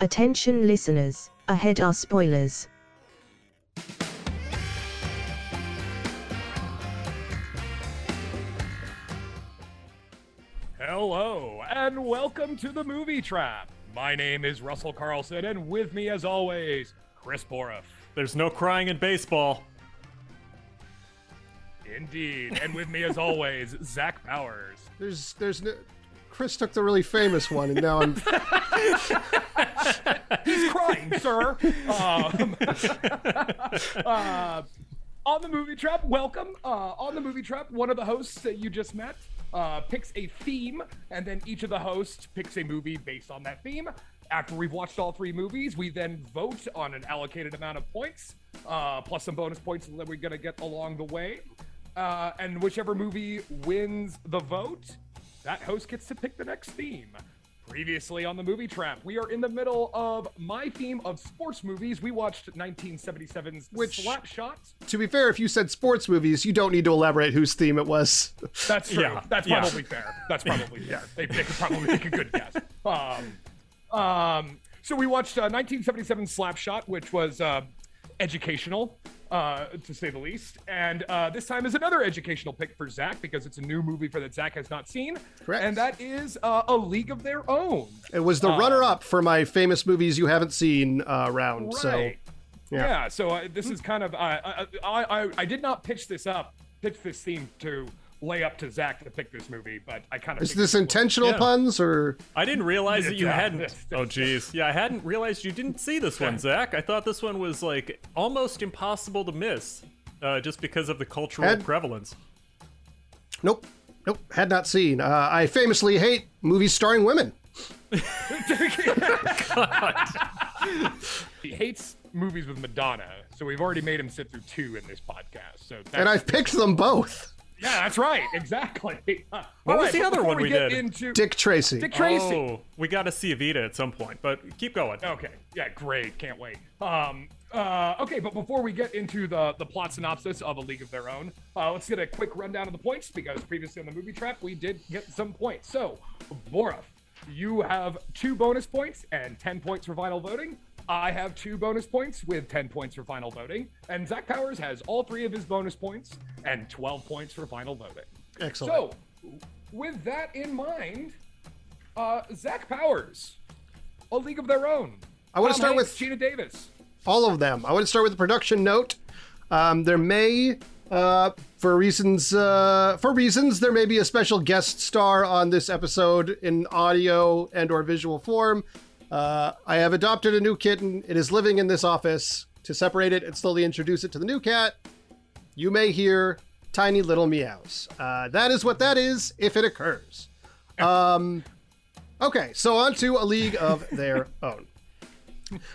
Attention listeners, ahead are spoilers. Hello, and welcome to the Movie Trap. My name is Russell Carlsen, and with me, as always, Chris Boruff. There's no crying in baseball. Indeed, and with me, as always, Zach Powers. There's there's no Chris took the really famous one, and now I'm He's crying, sir. Um, uh, on the Movie Trap, welcome. Uh, on the Movie Trap, one of the hosts that you just met uh, picks a theme, and then each of the hosts picks a movie based on that theme. After we've watched all three movies, we then vote on an allocated amount of points, uh, plus some bonus points that we're going to get along the way. Uh, and whichever movie wins the vote, that host gets to pick the next theme. Previously on the Movie Trap, we are in the middle of my theme of sports movies. We watched 1977's Which- Slapshot. to be fair, if you said sports movies, you don't need to elaborate whose theme it was. That's true. Yeah, That's yeah. probably fair. That's probably fair. They, they could probably make a good guess. Um, um, so we watched uh, 1977 Slapshot, which was uh, educational, uh, to say the least. And uh, this time is another educational pick for Zach because it's a new movie for that Zach has not seen. Correct. And that is uh, A League of Their Own. It was the runner-up for my famous movies you haven't seen uh, round. So yeah. yeah. so uh, this is kind of uh, I I I did not pitch this up, pitch this theme to lay up to Zach to pick this movie, but I kind of is this intentional Yeah. puns or I didn't realize that you hadn't. Oh, jeez. Yeah, I hadn't realized you didn't see this one, Zach. I thought this one was like almost impossible to miss, uh, just because of the cultural Had- prevalence. nope, nope, had not seen. Uh, I famously hate movies starring women. he hates movies with Madonna, so we've already made him sit through two in this podcast. So that's, And I've picked them both. Yeah, that's right, exactly. What all was right, the other one we get did? Into Dick Tracy. Dick Tracy. Oh, we got to see Evita at some point, but keep going. Okay. Yeah, great. Can't wait. Um, uh, okay, but before we get into the, the plot synopsis of A League of Their Own, uh, let's get a quick rundown of the points because previously on the movie trap, we did get some points. So, Boruff, you have two bonus points and 10 points for final voting. I have two bonus points with 10 points for final voting. And Zach Powers has all three of his bonus points and 12 points for final voting. Excellent. So, with that in mind, uh, Zach Powers, A League of Their Own. I wanna start Hanks, with- Geena Davis. all of them. I want to start with the production note. Um, there may, uh, for reasons, uh, for reasons, there may be a special guest star on this episode in audio and or visual form. Uh, I have adopted a new kitten. It is living in this office. To separate it and slowly introduce it to the new cat, you may hear tiny little meows. Uh, that is what that is if it occurs. Um, okay, so on to a league of their own.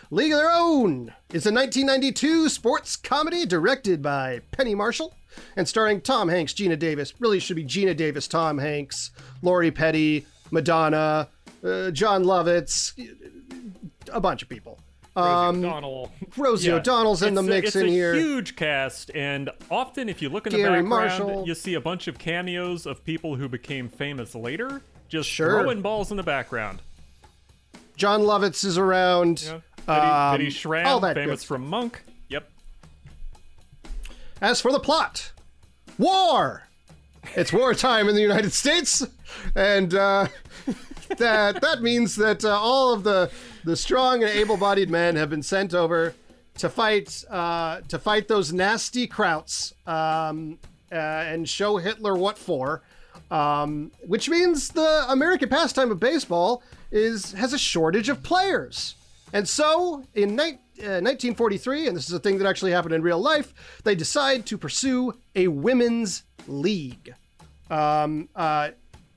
League of Their Own is a 1992 sports comedy directed by Penny Marshall and starring Tom Hanks, Geena Davis. Really should be Geena Davis, Tom Hanks, Lori Petty, Madonna, uh, Jon Lovitz, a bunch of people. Um, Donald. Rosie Yeah. O'Donnell's in the It's a- mix it's in a here. huge cast, and often if you look in the background, Marshall. you see a bunch of cameos of people who became famous later, just Sure. throwing balls in the background. Jon Lovitz is around. Yeah. Bitty, Um, Bitty Schram, all that famous good from Monk. Yep. As for the plot, war. It's wartime in the United States, and uh, that that means that uh, all of the the strong and able-bodied men have been sent over to fight uh, to fight those nasty krauts um, uh, and show Hitler what for. Um, which means the American pastime of baseball is has a shortage of players. And so, in ni- uh, 1943, and this is a thing that actually happened in real life, they decide to pursue a women's league. Um, uh,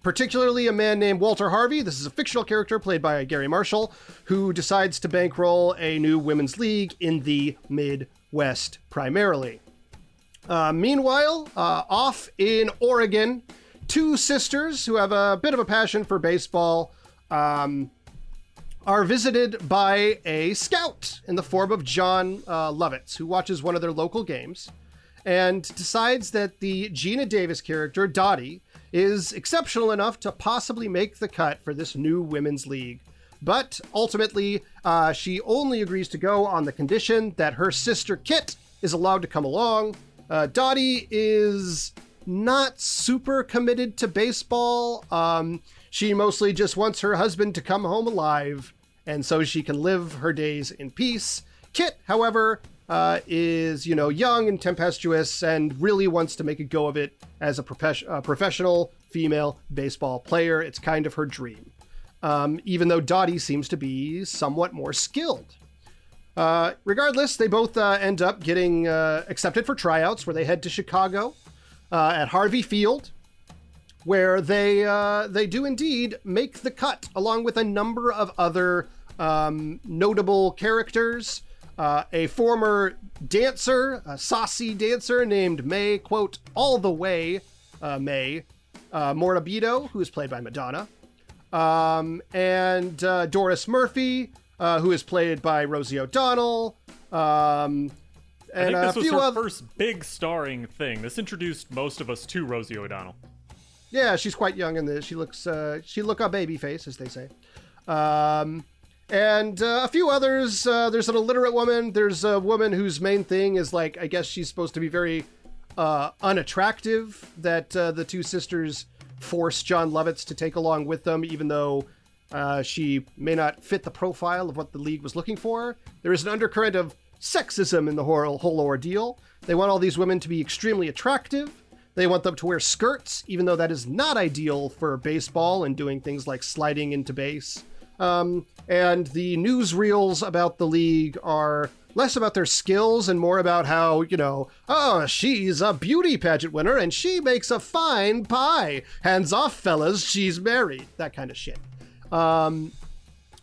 particularly a man named Walter Harvey. This is a fictional character played by Garry Marshall, who decides to bankroll a new women's league in the Midwest primarily. Uh, meanwhile, uh, off in Oregon, two sisters who have a bit of a passion for baseball um, are visited by a scout in the form of Jon uh, Lovitz, who watches one of their local games and decides that the Geena Davis character, Dottie, is exceptional enough to possibly make the cut for this new women's league. but ultimately, uh, she only agrees to go on the condition that her sister Kit is allowed to come along. Uh, Dottie is not super committed to baseball. Um, she mostly just wants her husband to come home alive, and so she can live her days in peace. Kit, however, uh, is you know young and tempestuous and really wants to make a go of it as a uh, professional female baseball player. It's kind of her dream. Um, even though Dottie seems to be somewhat more skilled. Uh, regardless, they both uh, end up getting uh, accepted for tryouts, where they head to Chicago uh, at Harvey Field, where they they do indeed make the cut, along with a number of other um, notable characters. Uh, a former dancer, a saucy dancer named May, quote, all the way, May uh, Mordabito, who is played by Madonna, um, and uh, Doris Murphy, uh, who is played by Rosie O'Donnell. Um, I and think a this was few her other. first big starring thing. This introduced most of us to Rosie O'Donnell. Yeah, she's quite young in this. She looks uh, she look a baby face, as they say. Um, and uh, a few others. Uh, there's an illiterate woman. There's a woman whose main thing is like I guess she's supposed to be very uh, unattractive. That uh, the two sisters force Jon Lovitz to take along with them, even though uh, she may not fit the profile of what the league was looking for. There is an undercurrent of sexism in the whole, whole ordeal. They want all these women to be extremely attractive. They want them to wear skirts, even though that is not ideal for baseball and doing things like sliding into base. Um, and the newsreels about the league are less about their skills and more about how, you know, oh, she's a beauty pageant winner and she makes a fine pie. Hands off, fellas, she's married. That kind of shit. Um,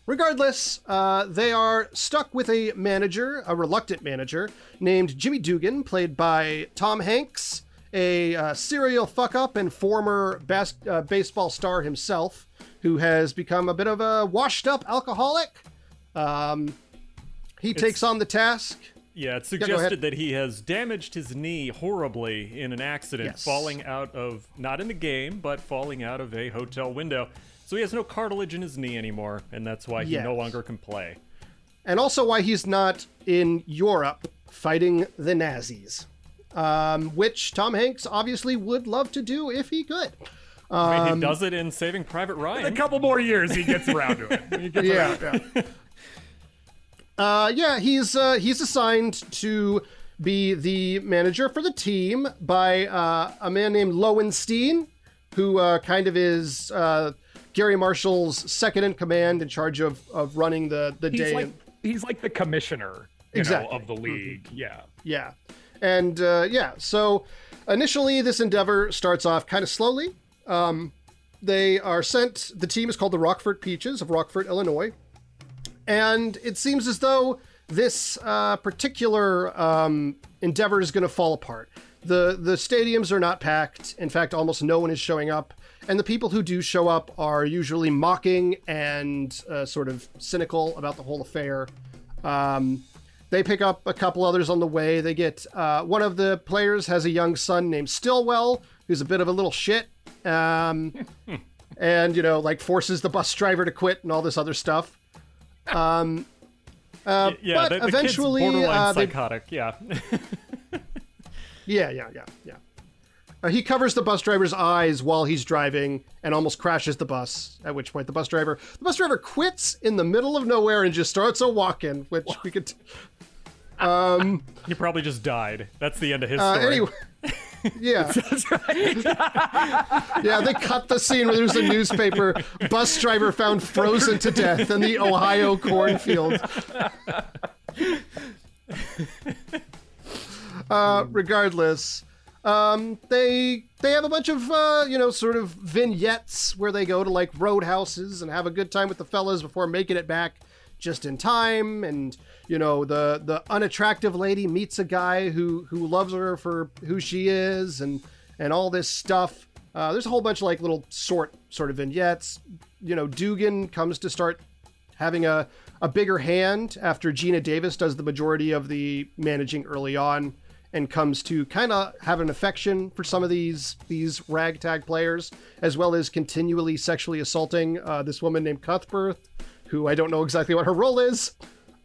regardless, uh, they are stuck with a manager, a reluctant manager, named Jimmy Dugan, played by Tom Hanks, a uh, serial fuck up and former bas- uh, baseball star himself, who has become a bit of a washed up alcoholic. Um, he takes on the task. Yeah, it's suggested that he has damaged his knee horribly in an accident, Yes. falling out of, not in the game, but falling out of a hotel window. So he has no cartilage in his knee anymore, and that's why he no longer can play. and also why he's not in Europe fighting the Nazis, um, which Tom Hanks obviously would love to do if he could. I mean, Um, he does it in Saving Private Ryan. A couple more years, he gets around to it. He gets around. Yeah, yeah. uh, yeah, he's uh, he's assigned to be the manager for the team by uh, a man named Lowenstein, who uh, kind of is uh, Garry Marshall's second in command, in charge of, of running the the He's day. like he's like the commissioner, you Exactly. know, of the league. Yeah. Yeah. And uh, yeah, so initially this endeavor starts off kind of slowly. Um, they are sent, the team is called the Rockford Peaches of Rockford, Illinois. And it seems as though this uh, particular um, endeavor is going to fall apart. The, the stadiums are not packed. In fact, almost no one is showing up. And the people who do show up are usually mocking and uh, sort of cynical about the whole affair. Um, they pick up a couple others on the way. They get uh, one of the players has a young son named Stilwell, who's a bit of a little shit, um, and you know, like forces the bus driver to quit and all this other stuff. Um, uh, yeah, but the, the eventually, kid's borderline uh, they, psychotic. Yeah. yeah, yeah, yeah, yeah. Uh, he covers the bus driver's eyes while he's driving and almost crashes the bus. At which point, the bus driver the bus driver quits in the middle of nowhere and just starts a walking, which we could. He probably just died. That's the end of his Uh, story. anyway, yeah, yeah. They cut the scene where there's a newspaper bus driver found frozen to death in the Ohio cornfield. uh, regardless, um, they they have a bunch of uh, you know sort of vignettes where they go to like roadhouses and have a good time with the fellas before making it back just in time and you know the the unattractive lady meets a guy who who loves her for who she is and and all this stuff. Uh, there's a whole bunch of like little sort sort of vignettes. You know dugan comes to start having a, a bigger hand after Geena Davis does the majority of the managing early on and comes to kind of have an affection for some of these these ragtag players, as well as continually sexually assaulting uh, this woman named Cuthbert, who I don't know exactly what her role is,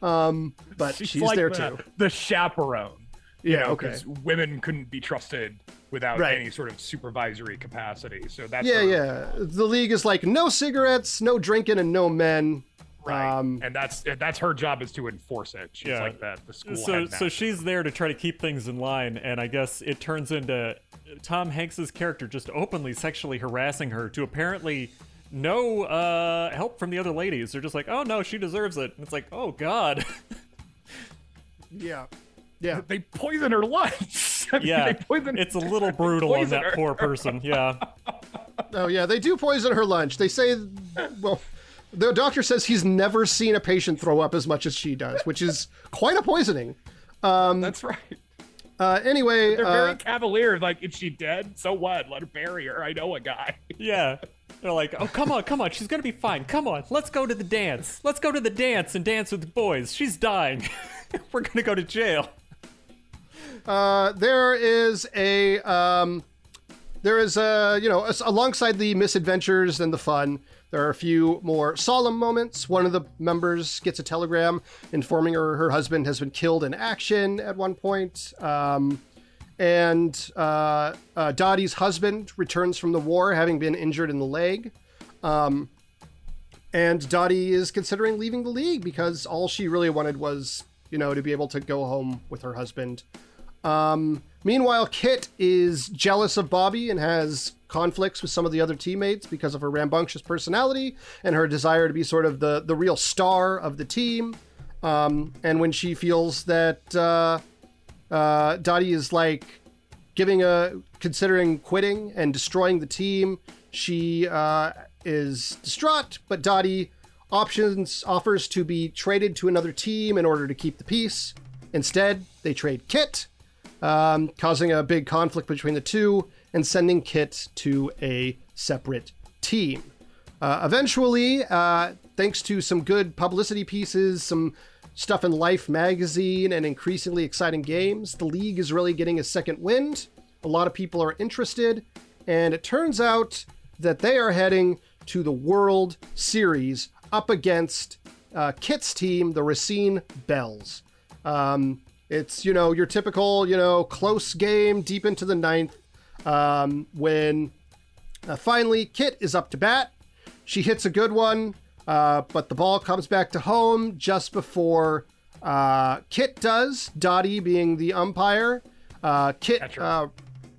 um, but she's, like there the, too. The chaperone. You Yeah, know, okay. because women couldn't be trusted without Right. any sort of supervisory capacity. So that's Yeah, her- yeah. The league is like no cigarettes, no drinking, and no men. Right. Um, and that's that's her job is to enforce it. She's Yeah. like that the school So, head so she's there to try to keep things in line, and I guess it turns into Tom Hanks's character just openly sexually harassing her to apparently no uh, help from the other ladies. They're just like, "Oh no, she deserves it." And it's like, "Oh God." yeah, yeah. they poison her lunch. I mean, Yeah, they poison it's a little brutal on that her. poor person. Yeah, Oh yeah, they do poison her lunch. They say, well, the doctor says he's never seen a patient throw up as much as she does, which is quite a poisoning. Um, That's right. Uh, anyway, They're uh, very cavalier. Like, is she dead? So what? Let her bury her. I know a guy. yeah. They're like, "Oh come on, come on, she's gonna be fine. Come on, let's go to the dance. Let's go to the dance and dance with the boys. She's dying. We're gonna go to jail." uh, there is a um, there is a you know alongside the misadventures and the fun there are a few more solemn moments one of the members gets a telegram informing her her husband has been killed in action at one point um, and uh, uh, Dottie's husband returns from the war having been injured in the leg um, and Dottie is considering leaving the league because all she really wanted was you know to be able to go home with her husband um, meanwhile, Kit is jealous of Bobby and has conflicts with some of the other teammates because of her rambunctious personality and her desire to be sort of the, the real star of the team. Um, and when she feels that uh, uh, Dottie is like giving a considering quitting and destroying the team, she uh, is distraught. But Dottie options offers to be traded to another team in order to keep the peace. Instead, they trade Kit um, causing a big conflict between the two and sending Kit to a separate team. Uh, eventually, uh, thanks to some good publicity pieces, some stuff in Life magazine, and increasingly exciting games, the league is really getting a second wind. A lot of people are interested, and it turns out that they are heading to the World Series up against uh, Kit's team, the Racine Belles. Um, it's, you know, your typical, you know, close game deep into the ninth um, when uh, finally Kit is up to bat. She hits a good one, uh, but the ball comes back to home just before uh, Kit does, Dottie being the umpire. Uh, Kit, Catcher. uh,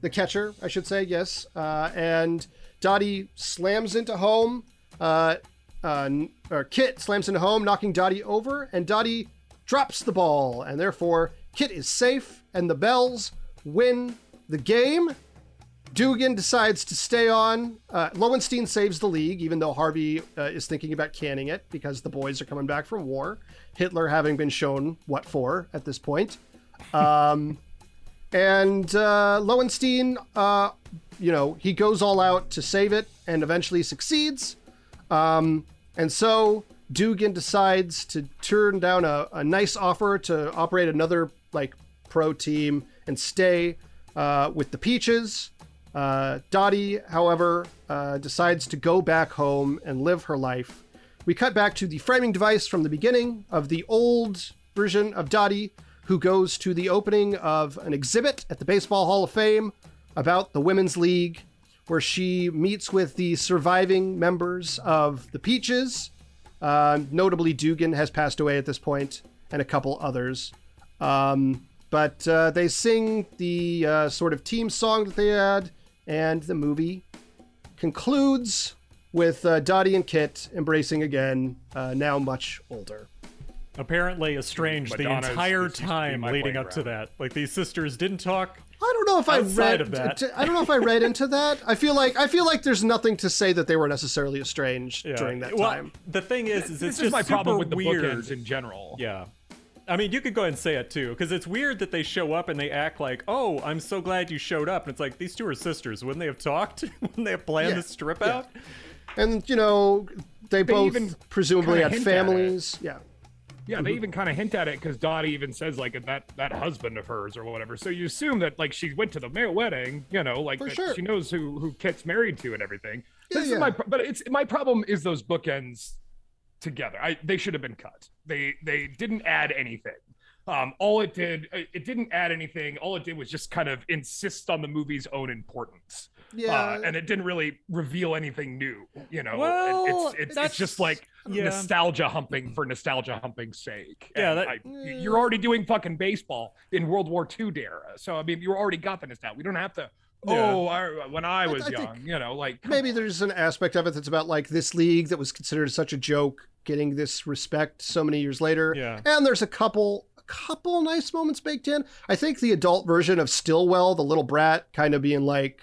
the catcher, I should say, yes. Uh, and Dottie slams into home. Uh, uh, or Kit slams into home, knocking Dottie over, and Dottie drops the ball, and therefore Kit is safe, and the Belles win the game. Dugan decides to stay on. Uh, Lowenstein saves the league, even though Harvey uh, is thinking about canning it because the boys are coming back from war. Hitler having been shown what for at this point. Um, and uh, Lowenstein, uh, you know, he goes all out to save it and eventually succeeds. Um, and so Dugan decides to turn down a, a nice offer to operate another like pro team and stay uh, with the Peaches. Uh, Dottie, however, uh, decides to go back home and live her life. We cut back to the framing device from the beginning of the old version of Dottie, who goes to the opening of an exhibit at the Baseball Hall of Fame about the Women's League, where she meets with the surviving members of the Peaches. Uh, notably, Dugan has passed away at this point, and a couple others. Um, but uh, they sing the uh, sort of team song that they had, and the movie concludes with uh, Dottie and Kit embracing again, uh, now much older. Apparently estranged Madonna's the entire This Used to Be time leading up to that. Like these sisters didn't talk. I don't know if I read of that. t- I don't know if I read into that. I feel like I feel like there's nothing to say that they were necessarily estranged Yeah. during that well, time. The thing is, is it's This just is my problem super with the weird. bookends in general. Yeah. I mean, you could go ahead and say it too, because it's weird that they show up and they act like, "Oh, I'm so glad you showed up." And it's like these two are sisters. Wouldn't they have talked? Wouldn't they have planned Yeah, this trip yeah. out? And you know, they, both presumably kinda had hint at it. families. Yeah. Yeah, they even kind of hint at it because Dottie even says like that that husband of hers or whatever. So you assume that like she went to the ma- wedding, you know, like For sure. she knows who who Kit's married to and everything. Yeah, this yeah. is my pro- but it's my problem is those bookends together. I they should have been cut. They they didn't add anything. Um, all it did, it didn't add anything. All it did was just kind of insist on the movie's own importance. Yeah. Uh, and it didn't really reveal anything new. You know, Well, it's it's, it's just like yeah. nostalgia humping for nostalgia humping's sake. Yeah, that- I, you're already doing fucking baseball in World War II era. So I mean, you already got the nostalgia. We don't have to. Yeah. Oh, I, when I was I think young, you know, like maybe there's an aspect of it that's about like this league that was considered such a joke getting this respect so many years later Yeah. and there's a couple a couple nice moments baked in i think the adult version of stilwell the little brat kind of being like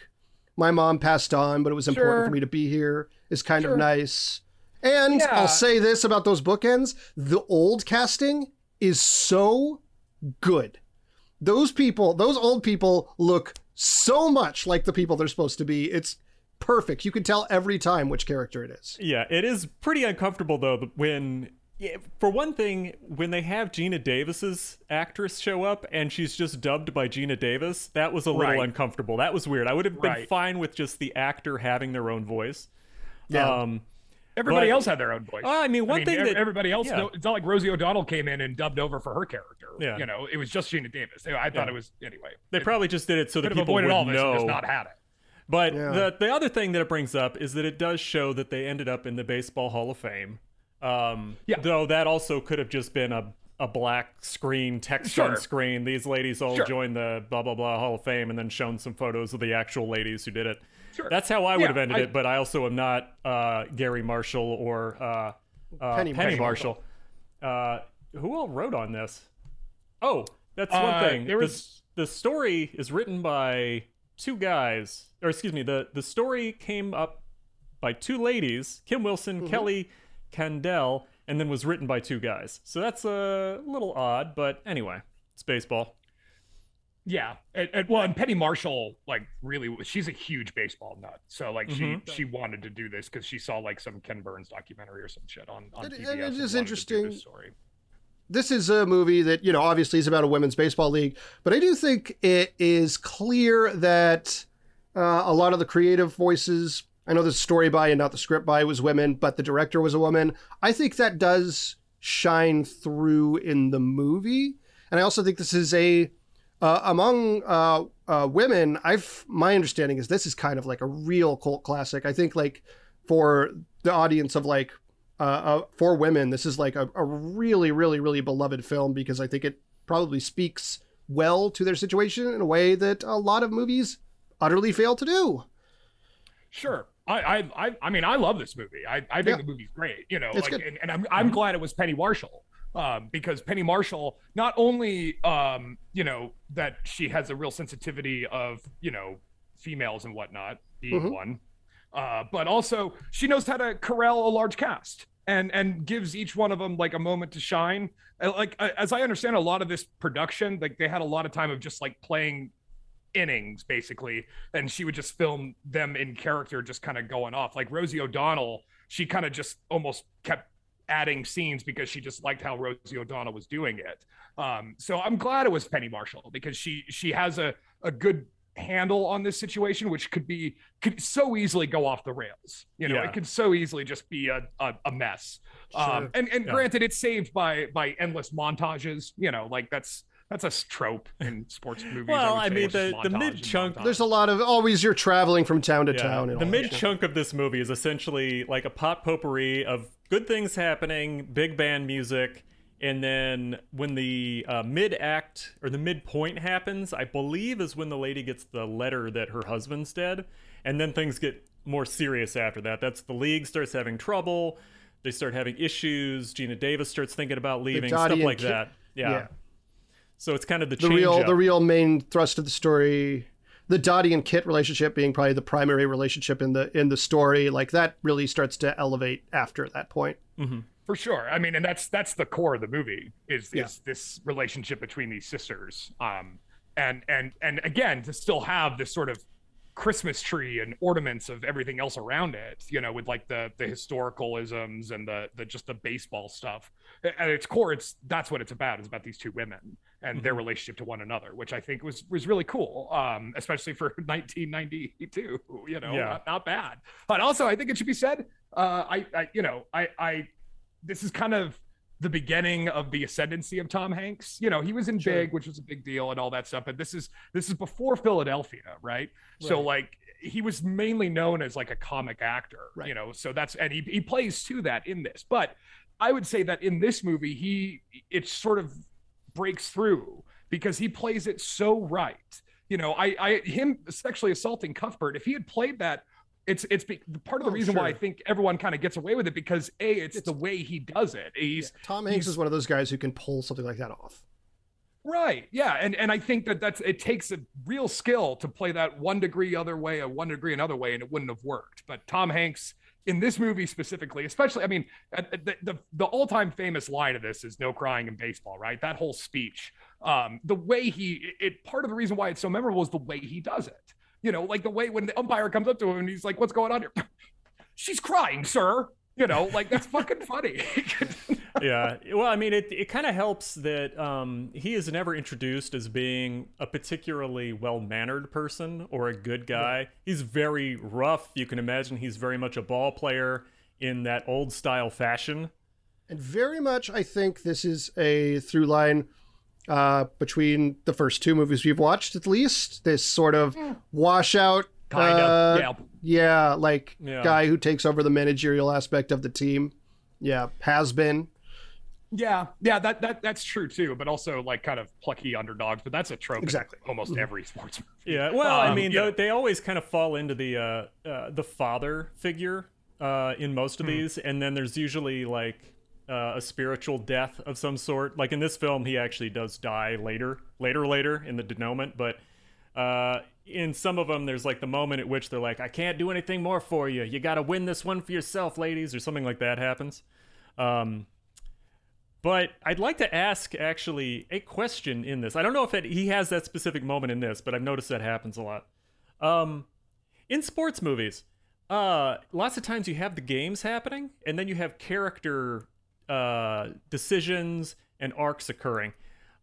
my mom passed on but it was important Sure. for me to be here is kind Sure. of nice and Yeah. i'll say this about those bookends the old casting is so good those people those old people look so much like the people they're supposed to be it's perfect you can tell every time which character it is Yeah, it is pretty uncomfortable though when for one thing, when they have Geena Davis's actress show up and she's just dubbed by Geena Davis, that was a little Right. uncomfortable. That was weird. I would have been Right. fine with just the actor having their own voice. Yeah. Um, everybody but- else had their own voice. Oh, I mean, one thing ev- that- everybody else, yeah. no, it's not like Rosie O'Donnell came in and dubbed over for her character. Yeah. You know, it was just Geena Davis. I thought Yeah. it was anyway. they it probably just did it so that could have people would all this know. and just not had it. But Yeah. the the other thing that it brings up is that it does show that they ended up in the Baseball Hall of Fame. Um, Yeah. Though that also could have just been a a black screen, text on screen. These ladies all Sure. joined the blah blah blah Hall of Fame, and then shown some photos of the actual ladies who did it. Sure. That's how I would Yeah, have ended I- it. But I also am not uh, Garry Marshall or uh, uh, Penny Penny, Marshall. Marshall. Uh, who all wrote on this? Oh, that's one Uh, thing. there The was- s- the story is written by two guys, or excuse me, the the story came up by two ladies, Kim Wilson, Kelly Candaele, and then was written by two guys. So that's a little odd, but anyway, it's baseball. Yeah, and, and- well, and Penny Marshall, like, really, she's a huge baseball nut. So, like, Mhm. she she wanted to do this because she saw like some Ken Burns documentary or some shit on on And- and PBS. it is wanted to do interesting- this story. this is a movie that you know obviously is about a women's baseball league but i do think it is clear that uh, a lot of the creative voices i know the story by and not the script by was women but the director was a woman i think that does shine through in the movie and i also think this is a uh, among uh, uh, women i've my understanding is this is kind of like a real cult classic i think like for the audience of like uh, uh, for women, this is like a, a really, really, really beloved film because I think it probably speaks well to their situation in a way that a lot of movies utterly fail to do. Sure. I, I, I, I mean, I love this movie. I, I think Yeah. the movie's great. You know, like, and, and I'm, I'm glad it was Penny Marshall, um, because Penny Marshall not only, um, you know, that she has a real sensitivity of, you know, females and whatnot being Mhm. one, uh, but also she knows how to corral a large cast and and gives each one of them like a moment to shine. Uh, Like uh, as I understand, a lot of this production, like they had a lot of time of just like playing innings basically and she would just film them in character just kind of going off like rosie o'donnell she kind of just almost kept adding scenes because she just liked how rosie o'donnell was doing it um, so i'm glad it was penny marshall because she she has a, a good handle on this situation which could be could so easily go off the rails you know Yeah. it could so easily just be a, a, a mess um, and and Yeah. granted it's saved by by endless montages you know like that's that's a trope in sports movies Well, would I mean, it's the- the mid-chunk- There's a lot of always you're traveling from town to Yeah. town. And the mid chunk of this movie is essentially like a pot potpourri of good things happening, big band music, and then when the uh, mid act or the midpoint happens, I believe is when the lady gets the letter that her husband's dead, and then things get more serious after that. That's the league starts having trouble. They start having issues. Geena Davis starts thinking about leaving, stuff like Ki- that. Yeah. yeah. So it's kind of the, the change real up. the real main thrust of the story the Dottie and Kit relationship being probably the primary relationship in the in the story like that really starts to elevate after that point. For sure. I mean and that's that's the core of the movie is Yeah. is this relationship between these sisters. Um and and and again to still have this sort of christmas tree and ornaments of everything else around it you know with like the the historicalisms and the the just the baseball stuff. At its core it's that's what it's about it's about these two women and their relationship to one another which i think was was really cool um especially for 1992 you know Yeah. not, not bad but also i think it should be said uh i i you know i i this is kind of the beginning of the ascendancy of Tom Hanks. You know, he was in Sure. Big, which was a big deal and all that stuff, but this is this is before Philadelphia, right? So like he was mainly known as like a comic actor, Right. you know. So that's and he he plays to that in this. But I would say that in this movie he it's sort of breaks through because he plays it so right. You know, I I him sexually assaulting Cuthbert, if he had played that it's it's be, part of the Oh, reason why I think everyone kind of gets away with it because a it's, the way he does it. He's Tom Hanks he's- is one of those guys who can pull something like that off. Right. Yeah. And and I think that that's it takes a real skill to play that one degree other way, a one degree another way, and it wouldn't have worked. But Tom Hanks in this movie specifically, especially, I mean, the the, the all time famous line of this is "No crying in baseball." Right. That whole speech. Um, the way he it part of the reason why it's so memorable is the way he does it. You know, like the way when the umpire comes up to him and he's like, "What's going on here?" She's crying, sir. You know, like that's fucking funny. yeah. Well, I mean, it, it kind of helps that um, he is never introduced as being a particularly well mannered person or a good guy. He's very rough. You can imagine he's very much a ball player in that old style fashion. And very much, I think this is a through line uh, between the first two movies we've watched, at least. This sort of washout, kind uh, of. Yeah. yeah, like Yeah. guy who takes over the managerial aspect of the team. Yeah, has been. Yeah, yeah, that that that's true too. But also like kind of plucky underdogs. But that's a trope. in Exactly. Almost every sports movie. Yeah, well, I Um, mean, you they, they always kind of fall into the uh, uh, the father figure uh, in most Hmm. of these, and then there's usually like uh, a spiritual death of some sort. Like in this film, he actually does die later, later, later in the denouement. But uh, in some of them, there's like the moment at which they're like, "I can't do anything more for you. You got to win this one for yourself, ladies," or something like that happens. Um, but I'd like to ask actually a question in this. I don't know if it, he has that specific moment in this, but I've noticed that happens a lot. Um, in sports movies, uh, lots of times you have the games happening, and then you have character uh, decisions and arcs occurring.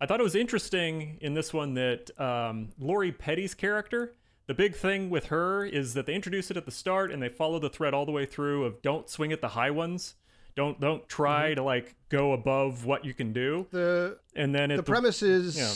I thought it was interesting in this one that um, Lori Petty's character, the big thing with her is that they introduce it at the start and they follow the thread all the way through of don't swing at the high ones. Don't don't try to like go above what you can do. The And then the the, premise is yeah.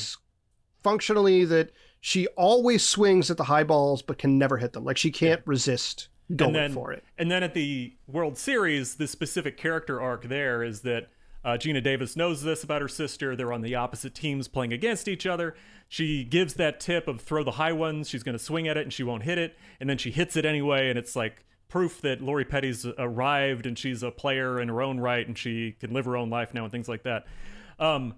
functionally that she always swings at the high balls but can never hit them. Like she can't resist going then, for it. And then at the World Series, the specific character arc there is that uh, Geena Davis knows this about her sister. They're on the opposite teams playing against each other. She gives that tip of throw the high ones. She's going to swing at it and she won't hit it. And then she hits it anyway. And it's like proof that Lori Petty's arrived and she's a player in her own right and she can live her own life now and things like that. Um,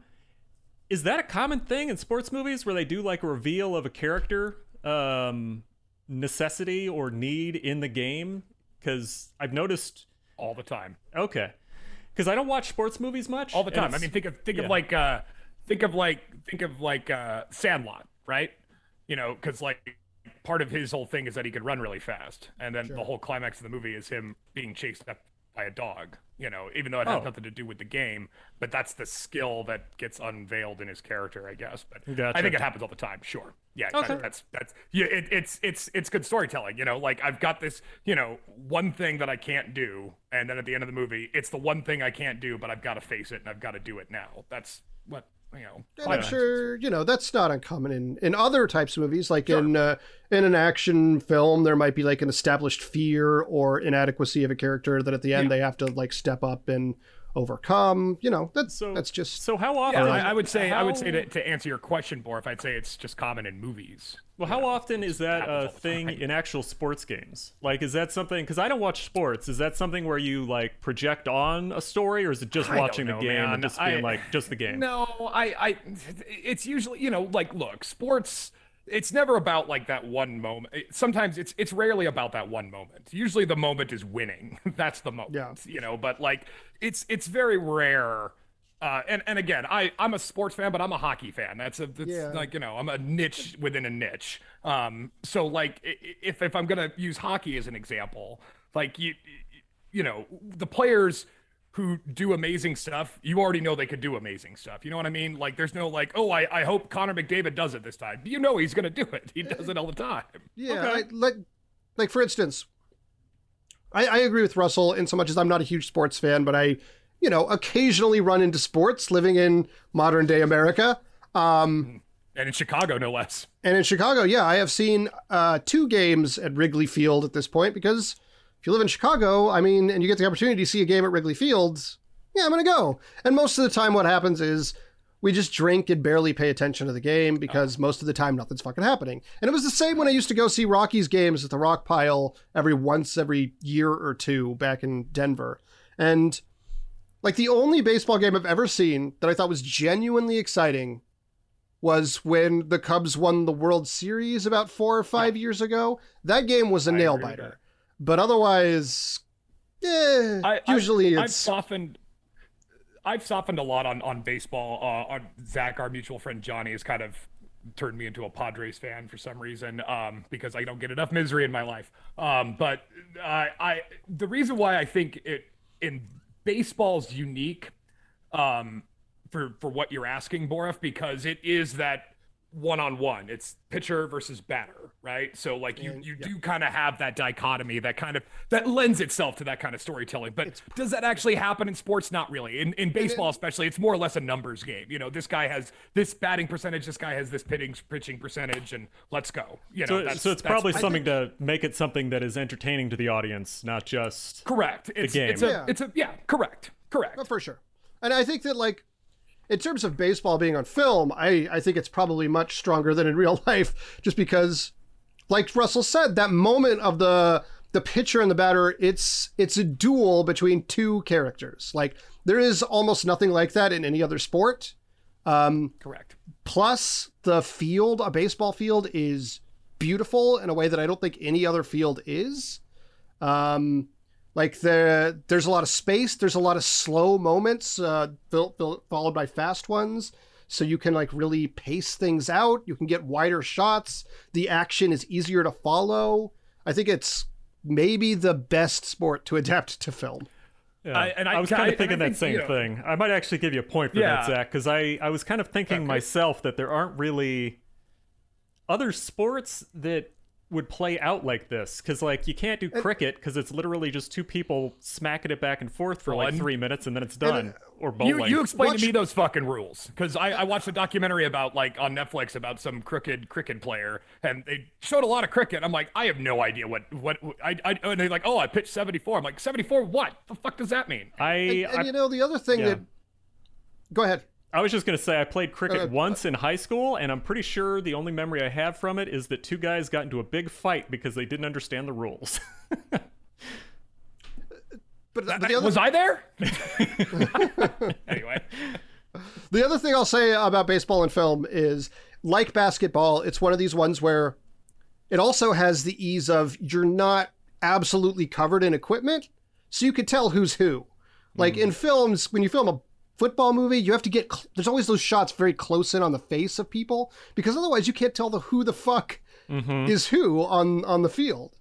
is that a common thing in sports movies where they do like a reveal of a character um, necessity or need in the game? Because I've noticed. all the time. Okay, because I don't watch sports movies much. All the time. I mean, think of think yeah. of like uh think of like think of like uh Sandlot, right? You know, because like part of his whole thing is that he could run really fast, and then the whole climax of the movie is him being chased up by a dog. You know, even though it has Oh. nothing to do with the game, but that's the skill that gets unveiled in his character, I guess. But Gotcha. I think it happens all the time. Sure, yeah, Okay. that- that's that's yeah. It, it's it's it's good storytelling. You know, like I've got this, you know, one thing that I can't do, and then at the end of the movie, it's the one thing I can't do, but I've got to face it and I've got to do it now. That's what you know. And I'm sure you know that's not uncommon in in other types of movies. Like in uh, in an action film, there might be like an established fear or inadequacy of a character that at the end Yeah. they have to like step up and overcome. You know, that's So that's just so. How Yeah, often? I, I would say I would say to, to answer your question, Borf, I'd say it's just common in movies. Well, how often is that happens a thing time. in actual sports games? Like, is that something? Because I don't watch sports. Is that something where you like project on a story, or is it just I watching know, the game man. and just being I- like just the game? No, I, I, it's usually, you know, like, look, sports. It's never about like that one moment. Sometimes it's it's rarely about that one moment. Usually the moment is winning. That's the moment. Yeah. You know, but like it's it's very rare. Uh, and and again, I I'm a sports fan, but I'm a hockey fan. That's a that's Yeah. like you know I'm a niche within a niche. Um, so like if if I'm gonna use hockey as an example, like you you know the players who do amazing stuff, you already know they could do amazing stuff. You know what I mean? Like, there's no like, oh, I, I hope Connor McDavid does it this time. You know he's gonna do it. He does it all the time. Yeah, Okay. I, like like for instance, I, I agree with Russell in so much as I'm not a huge sports fan, but I you know, occasionally run into sports living in modern day America. Um, and in Chicago, no less. And in Chicago, yeah, I have seen uh, two games at Wrigley Field at this point because if you live in Chicago, I mean, and you get the opportunity to see a game at Wrigley Fields, yeah, I'm going to go. And most of the time, what happens is we just drink and barely pay attention to the game because most of the time nothing's fucking happening. And it was the same when I used to go see Rockies games at the Rock Pile every once every year or two back in Denver. And like the only baseball game I've ever seen that I thought was genuinely exciting was when the Cubs won the World Series about four or five years ago. That game was a nail biter. But otherwise, eh, I, usually I, I've it's softened. I've softened a lot on on baseball. Uh, on Zach, our mutual friend Johnny, has kind of turned me into a Padres fan for some reason um, because I don't get enough misery in my life. Um, but I, I, the reason why I think it in baseball's unique um, for for what you're asking, Borif, because it is that one on one. It's pitcher versus batter, right? So like you you do kind of have that dichotomy that kind of that lends itself to that kind of storytelling. But does that actually happen in sports? Not really. In in baseball especially, it's more or less a numbers game. You know, this guy has this batting percentage, this guy has this pitching pitching percentage, and let's go. You know, So, that's- so it's that's- probably something to make it something that is entertaining to the audience, not just. correct. It's game. it's a Yeah. it's a yeah, correct. Correct. Oh, for sure. And I think that like in terms of baseball being on film, I, I think it's probably much stronger than in real life, just because, like Russell said, that moment of the the pitcher and the batter, it's it's a duel between two characters. Like there is almost nothing like that in any other sport. Um, Correct. plus, the field, a baseball field, is beautiful in a way that I don't think any other field is. Um, like the there's a lot of space. There's a lot of slow moments, uh, built, built, followed by fast ones. So you can like really pace things out. You can get wider shots. The action is easier to follow. I think it's maybe the best sport to adapt to film. Yeah. I- and I- was kind of thinking that think, same you know- thing. I might actually give you a point for Yeah. that, Zach, because I, I was kind of thinking Okay. myself that there aren't really other sports that would play out like this. Because, like, you can't do cricket because it's literally just two people smacking it back and forth for like three minutes and then it's done. Uh, or You, bowling. you explain Watch- to me those fucking rules because I, I watched a documentary about like on Netflix about some crooked cricket player and they showed a lot of cricket. I'm like, I have no idea what what I, I and they're like, oh, I pitched 74. I'm like, 74 what? The fuck does that mean? I, And, I you know the other thing yeah. that. Go ahead. I was just gonna say I played cricket Uh, once in high school, and I'm pretty sure the only memory I have from it is that two guys got into a big fight because they didn't understand the rules. But, but the Was I there? anyway, The other thing I'll say about baseball and film is, like basketball, it's one of these ones where it also has the ease of you're not absolutely covered in equipment, so you could tell who's who. Like in films, when you film a football movie, you have to get cl- there's always those shots very close in on the face of people because otherwise you can't tell the who the fuck is who on on the field.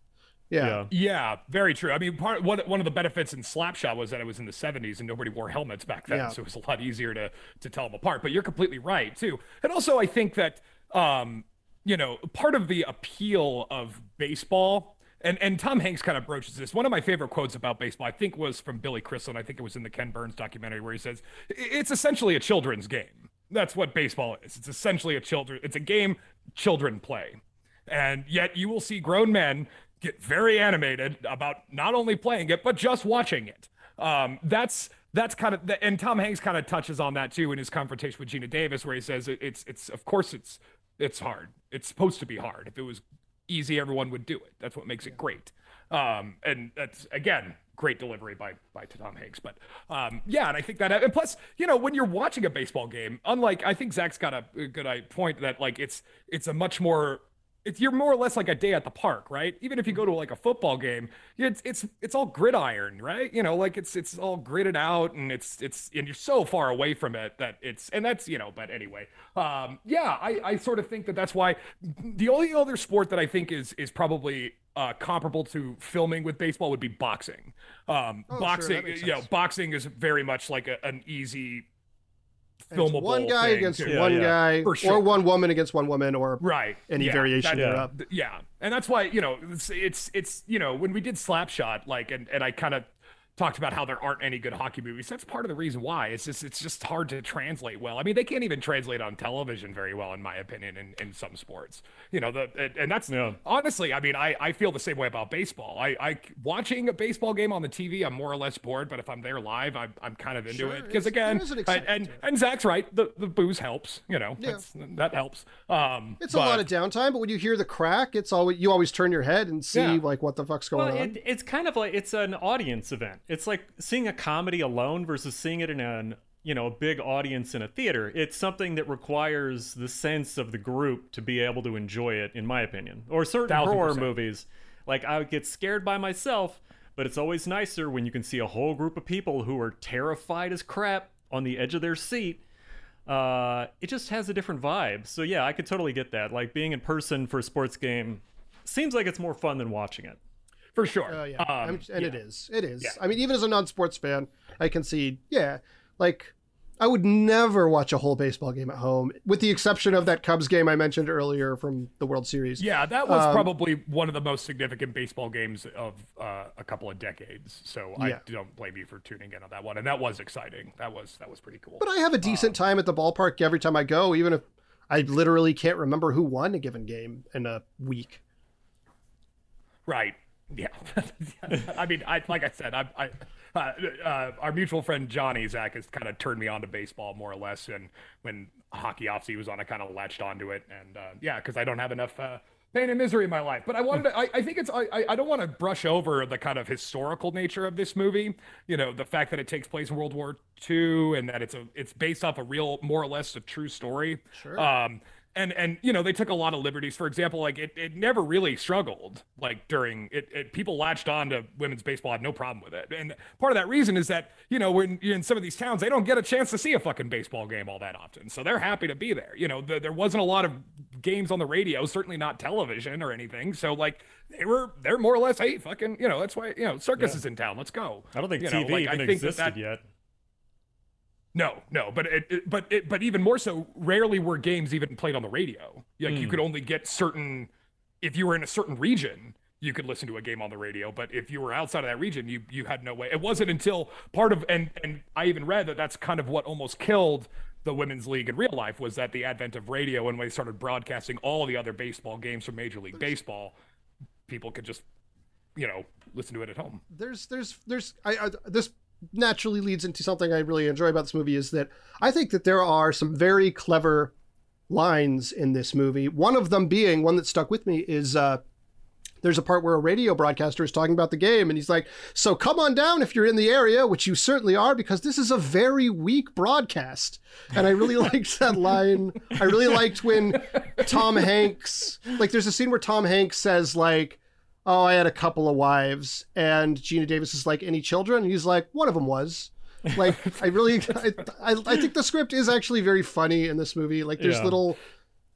Yeah. yeah. yeah, very true. I mean, part one one of the benefits in Slapshot was that it was in the 70s and nobody wore helmets back then, Yeah. so it was a lot easier to to tell them apart. But you're completely right too. And also, I think that um, you know, part of the appeal of baseball. And, and Tom Hanks kind of broaches this. One of my favorite quotes about baseball, I think, was from Billy Crystal. and I think it was in the Ken Burns documentary, where he says, "It's essentially a children's game. That's what baseball is. It's essentially a children. It's a game children play." And yet you will see grown men get very animated about not only playing it, but just watching it. Um, that's that's kind of and Tom Hanks kind of touches on that too in his confrontation with Geena Davis, where he says it's it's of course it's it's hard. It's supposed to be hard. If it was easy, everyone would do it. That's what makes it great. Um, and that's again great delivery by by Tom Hanks. But um, yeah, and I think that and plus, you know, when you're watching a baseball game, unlike I think Zach's got a, good uh, point that like it's it's a much more it's you're more or less like a day at the park, right? Even if you go to like a football game, it's it's it's all gridiron, right? You know, like it's it's all gridded out and it's it's and you're so far away from it that it's and that's you know. But anyway, um, yeah, I I sort of think that that's why the only other sport that I think is is probably uh, comparable to filming with baseball would be boxing. Um, Oh, sure, boxing, makes you know, boxing is very much like a, an easy filmable one guy thing, against too. One yeah. guy, For sure. or one woman against one woman, or right any yeah, variation that- thereof. yeah and that's why you know it's, it's it's you know when we did slapshot like and and i kind of talked about how there aren't any good hockey movies. That's part of the reason why. It's just it's just hard to translate well. I mean, they can't even translate on television very well, in my opinion, in, in some sports. You know, the and, and that's Yeah. honestly, I mean, I, I feel the same way about baseball. I, I watching a baseball game on the TV, I'm more or less bored, but if I'm there live, I'm, I'm kind of into Sure, it because again, there is an and, and and Zach's right, the the booze helps. You know, Yeah. that helps. Um, It's a lot of downtime, but when you hear the crack, it's always you always turn your head and see Yeah. like what the fuck's going Well, on. it, it's kind of like it's an audience event. It's like seeing a comedy alone versus seeing it in an you know a big audience in a theater. It's something that requires the sense of the group to be able to enjoy it, in my opinion. Or certain horror percent. movies, like I would get scared by myself, but it's always nicer when you can see a whole group of people who are terrified as crap on the edge of their seat. Uh, it just has a different vibe. So yeah, I could totally get that. Like being in person for a sports game seems like it's more fun than watching it. For sure. Uh, yeah, Um, and yeah. it is. It is. Yeah. I mean, even as a non-sports fan, I can see. Yeah, like I would never watch a whole baseball game at home, with the exception of that Cubs game I mentioned earlier from the World Series. Yeah, that was Um, probably one of the most significant baseball games of uh, a couple of decades. So Yeah. I don't blame you for tuning in on that one, and that was exciting. That was that was pretty cool. But I have a decent time at the ballpark every time I go, even if I literally can't remember who won a given game in a week. Right. Yeah. I mean, I like I said, I, I uh, uh, our mutual friend Johnny Zach has kind of turned me on to baseball more or less, and when hockey obviously was on, I kind of latched onto it, and uh, yeah, because I don't have enough. Uh, Pain and misery in my life, but I wanted to. I, I think it's. I. I- I don't want to brush over the kind of historical nature of this movie. You know, the fact that it takes place in World War II and that it's a. It's based off a real, more or less, a true story. Sure. Um, and and you know they took a lot of liberties. For example like it, it never really struggled like during it, it people latched on to women's baseball had no problem with it. And part of that reason is that you know when you're in some of these towns they don't get a chance to see a fucking baseball game all that often. So they're happy to be there. You know the, there wasn't a lot of games on the radio certainly not television or anything. So like they were they're more or less hey fucking you know that's why you know circus is in town. Let's go. I don't think You know, TV like, I even existed that- yet. No, no, but it, it but it, but even more so, rarely were games even played on the radio. Like you hmm. could only get certain, if you were in a certain region, you could listen to a game on the radio. But if you were outside of that region, you you had no way. It wasn't until part of and and I even read that that's kind of what almost killed the women's league in real life was that the advent of radio and when they started broadcasting all the other baseball games from Major League Baseball, people could just you know listen to it at home. there's there's there's I, I this naturally leads into something I really enjoy about this movie is that I think that there are some very clever lines in this movie. One of them being one that stuck with me is uh there's a part where a radio broadcaster is talking about the game and he's like, "So come on down if you're in the area, which you certainly are because this is a very weak broadcast." And I really liked that line. I really liked when Tom Hanks like there's a scene where Tom Hanks says like oh, I had a couple of wives. And Geena Davis is like, any children? And he's like, one of them was. Like, I really, I, I, I think the script is actually very funny in this movie. Like, there's Yeah. little,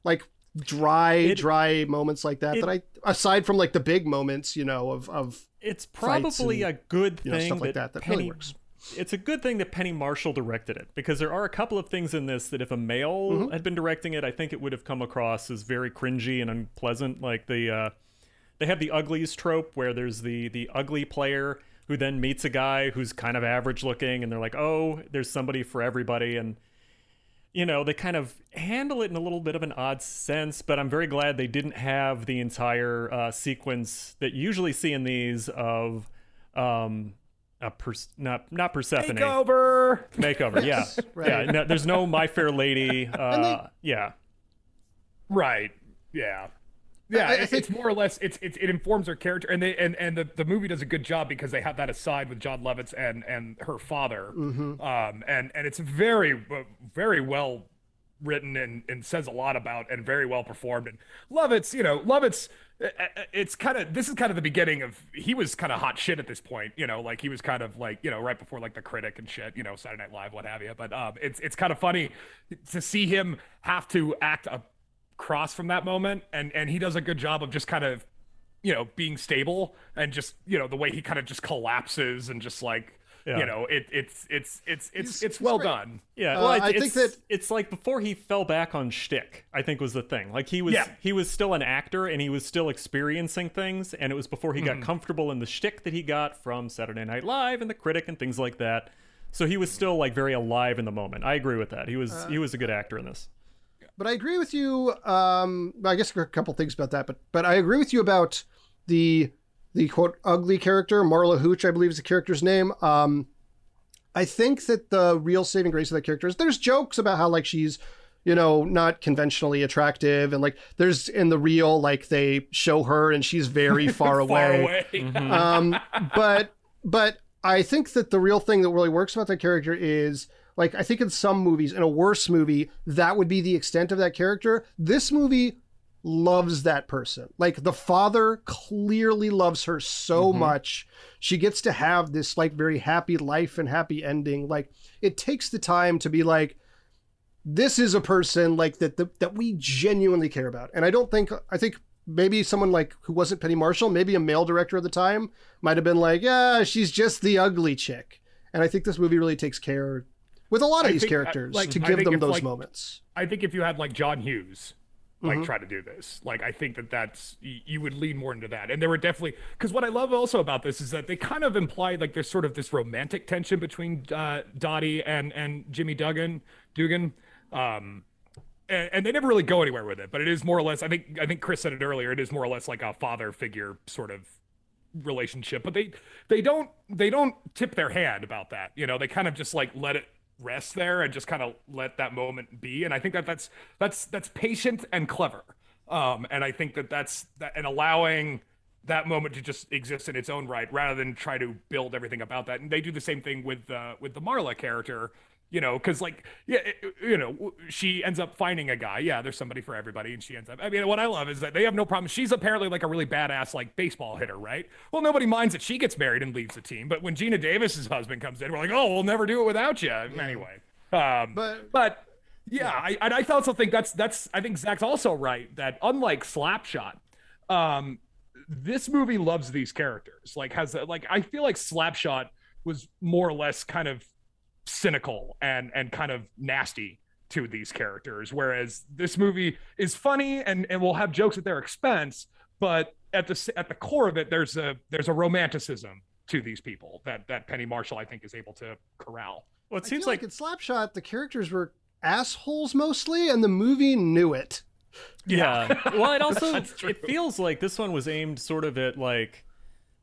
like, dry, It- dry moments like that it- that I, aside from like the big moments, you know, of, of, It's probably and, a good you know, thing stuff like that, that, that Penny, really works. It's a good thing that Penny Marshall directed it because there are a couple of things in this that if a male Mm-hmm. had been directing it, I think it would have come across as very cringy and unpleasant. Like the uh, they have the uglies trope where there's the the ugly player who then meets a guy who's kind of average looking, and they're like, oh, there's somebody for everybody, and you know they kind of handle it in a little bit of an odd sense. But I'm very glad they didn't have the entire uh, sequence that you usually see in these of um a pers- not not Persephone Takeover. makeover. Yeah, right. yeah. No, there's no My Fair Lady. Uh, yeah, Right. Yeah. Yeah, I- I it- think- it's more or less it's, it's it informs her character, and they and and the, the movie does a good job because they have that aside with Jon Lovitz and and her father, Mm-hmm. um, and and it's very uh, very well written and and says a lot about and very well performed. And Lovitz, you know, Lovitz, uh, uh, it's kind of this is kind of the beginning of he was kind of hot shit at this point, you know, like he was kind of like you know right before like the critic and shit, you know, Saturday Night Live, what have you. But um, it's it's kind of funny to see him have to act a cross from that moment and and he does a good job of just kind of you know being stable and just you know the way he kind of just collapses and just like Yeah. You know, it, it's it's it's it's He's- it's he's well great. done. Yeah, Uh, well, it's, I think that- it's like before he fell back on shtick. I think was the thing. Like he was, Yeah. he was still an actor and he was still experiencing things, and it was before he Mm-hmm. got comfortable in the shtick that he got from Saturday Night Live and The Critic and things like that. So he was still like very alive in the moment. I agree with that. He was he was a good actor in this. But I agree with you. Um, I guess a couple things about that, but but I agree with you about the the quote ugly character Marla Hooch, I believe is the character's name. Um, I think that the real saving grace of that character is there's jokes about how like she's you know not conventionally attractive and like there's in the real like they show her and she's very far away Far away. um, but but I think that the real thing that really works about that character is like I think in some movies, in a worse movie, that would be the extent of that character. This movie loves that person. Like the father clearly loves her so mm-hmm. much. She gets to have this like very happy life and happy ending. Like it takes the time to be like this is a person like that that, that we genuinely care about. And I don't think I think maybe someone like who wasn't Penny Marshall, maybe a male director at the time might have been like, yeah, she's just the ugly chick. And I think this movie really takes care with a lot of I these think, uh, characters like, to give them if, those like, moments. I think if you had like John Hughes, like Mm-hmm. try to do this, like I think that that's you would lean more into that. And there were definitely because what I love also about this is that they kind of implied like there's sort of this romantic tension between uh, Dottie and and Jimmy Duggan, Dugan. Um, and, and they never really go anywhere with it, but it is more or less. I think I think Chris said it earlier. It is more or less like a father figure sort of relationship but they they don't they don't tip their hand about that you know they kind of just like let it rest there and just kind of let that moment be. And i think that that's that's that's patient and clever. Um and i think that that's that and allowing that moment to just exist in its own right rather than try to build everything about that. And they do the same thing with uh with the marla character you know because like yeah you know she ends up finding a guy. Yeah there's somebody for everybody and she ends up i mean what i love is that they have no problem. She's apparently like a really badass like baseball hitter right? Well nobody minds that she gets married and leaves the team but when geena davis's husband comes in we're like oh we'll never do it without you anyway um But- but yeah, I, and I also think that's that's I think Zach's also right that unlike Slapshot, um, this movie loves these characters. Like has like I feel like Slapshot was more or less kind of cynical and and kind of nasty to these characters, whereas this movie is funny and and will have jokes at their expense, but at the at the core of it, there's a there's a romanticism to these people that that Penny Marshall I think is able to corral. Well, it seems like like in Slapshot, the characters were assholes mostly, and the movie knew it. Yeah. Well, it also it feels like this one was aimed sort of at like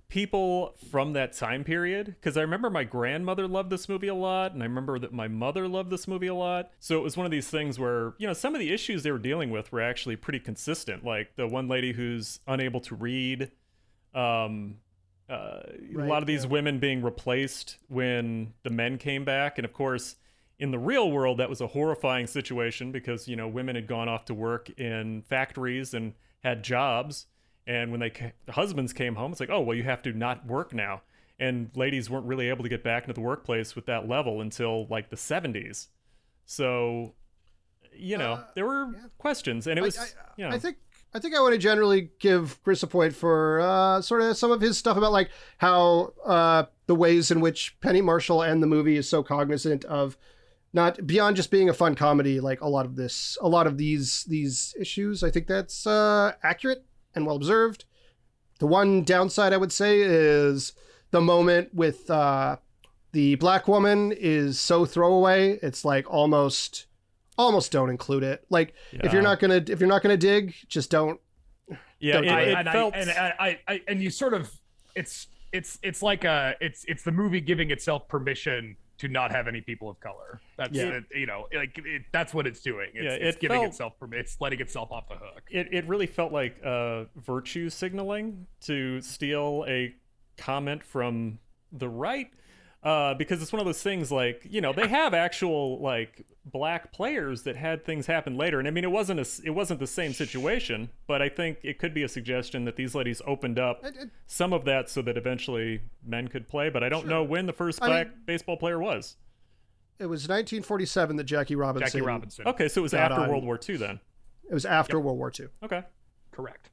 people from that time period because I remember my grandmother loved this movie a lot and I remember that my mother loved this movie a lot. So it was one of these things where, you know, some of the issues they were dealing with were actually pretty consistent. Like the one lady who's unable to read um uh, a lot of these yeah. women being replaced when the men came back and of course in the real world that was a horrifying situation because you know women had gone off to work in factories and had jobs and when they ca- the husbands came home it's like oh well you have to not work now and ladies weren't really able to get back into the workplace with that level until like the 70s so you know Uh, there were questions and it was I, I, you know I think I think I want to generally give Chris a point for uh, sort of some of his stuff about like how uh, the ways in which Penny Marshall and the movie is so cognizant of not beyond just being a fun comedy. Like a lot of this, a lot of these these issues. I think that's uh, accurate and well observed. The one downside I would say is the moment with uh, the black woman is so throwaway. It's like almost almost don't include it. Like if you're not gonna if you're not gonna dig, just don't. yeah don't it, do I, it and, felt I, and I, I, I and you sort of it's it's it's like a it's it's the movie giving itself permission to not have any people of color. That's Yeah. it, you know like it, that's what it's doing. It's, Yeah, it's giving felt- itself. It's letting itself off the hook. it, it really felt like uh, virtue signaling to steal a comment from the right uh, because it's one of those things like you know they have actual like black players that had things happen later and i mean it wasn't a, it wasn't the same situation but i think it could be a suggestion that these ladies opened up It- it- some of that so that eventually men could play but i don't know when the first I black mean- baseball player was It was 1947 that Jackie Robinson. Jackie Robinson. okay so it was after on. world war ii then It was after World War II. okay Correct.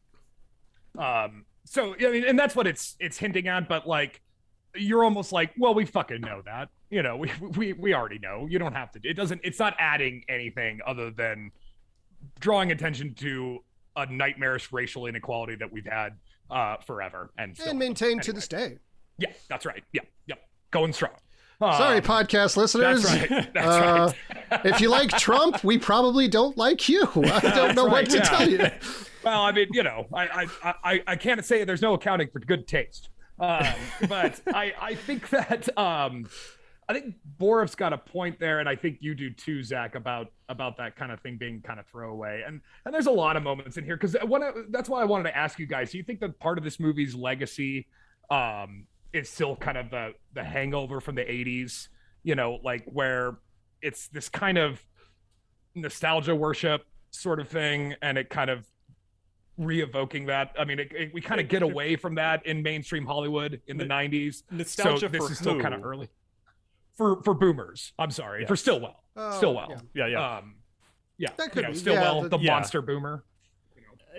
Um. So I mean, and that's what it's it's hinting at. But like, you're almost like, well, we fucking know that. You know, we we we already know. You don't have to. It doesn't. It's not adding anything other than drawing attention to a nightmarish racial inequality that we've had uh, forever and still and maintained to this day. Yeah, that's right. Yeah, yep, going strong. Sorry, Um, podcast listeners. That's right. That's Uh, right. if you like Trump, we probably don't like you. I don't know what to yeah. tell you. Well, I mean, you know, I I I, I can't say there's no accounting for good taste. Um, but I I think that um, I think Boruff's got a point there, and I think you do too, Zach, about about that kind of thing being kind of throwaway. And and there's a lot of moments in here because that's why I wanted to ask you guys. Do you think that part of this movie's legacy um, is still kind of the the hangover from the '80s? You know, like where it's this kind of nostalgia worship sort of thing, and it kind of re-evoking that. I mean, it, it- we kind of get away from that in mainstream Hollywood in the No- '90s. Nostalgia so this for is still kind of early for for boomers. I'm sorry for Yes. Stilwell. Oh, Stilwell. Yeah, yeah. yeah. Um, yeah, That you could know, be. Stilwell, Yeah, the, the- Yeah. monster boomer.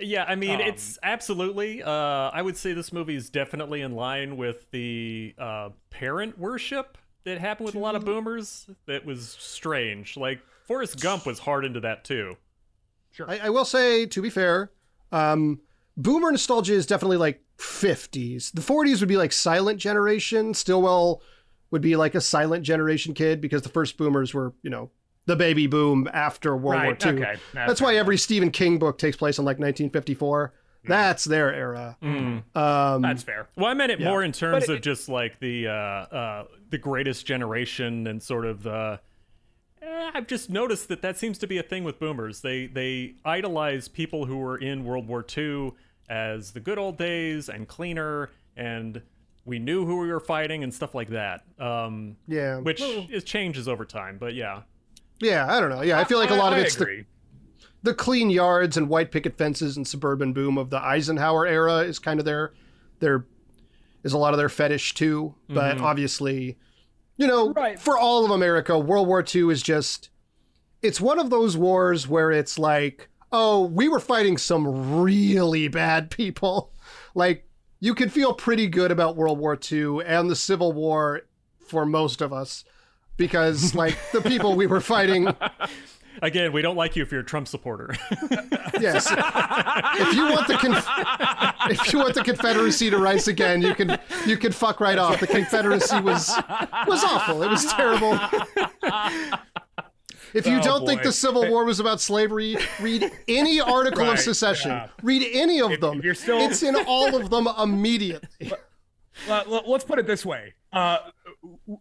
Yeah, I mean, Um, it's absolutely. Uh, I would say this movie is definitely in line with the uh, parent worship that happened with a lot of boomers. That was strange. Like Forrest Gump was hard into that too. Sure. I, I will say, to be fair, um, boomer nostalgia is definitely like 50s. The 40s would be like silent generation. Stilwell would be like a silent generation kid because the first boomers were, you know, the baby boom after World right. War II. Okay. That's why every Stephen King book takes place in like 1954. That's their era. Um, That's fair. Well, I meant it Yeah. more in terms But of just like the uh, uh, the greatest generation and sort of the. Eh, I've just noticed that that seems to be a thing with boomers. They they idolize people who were in World War II as the good old days and cleaner, and we knew who we were fighting and stuff like that. Um, yeah. which is changes over time, but yeah. yeah, I don't know. Yeah, I feel like a lot of it's the agree. the clean yards and white picket fences and suburban boom of the Eisenhower era is kind of their their is a lot of their fetish too. But obviously, you know, Right. for all of America, World War II is just it's one of those wars where it's like, oh, we were fighting some really bad people. Like you can feel pretty good about World War II and the Civil War for most of us because like the people we were fighting Again, we don't like you if you're a Trump supporter. Yes. if you want the conf- if you want the Confederacy to rise again, you can you can fuck right off. The Confederacy was was awful. It was terrible. If you Oh, don't think the Civil War was about slavery, read any article of secession. yeah. Read any of If- them. if you're still- It's in all of them immediately. Uh, l- let's put it this way: uh,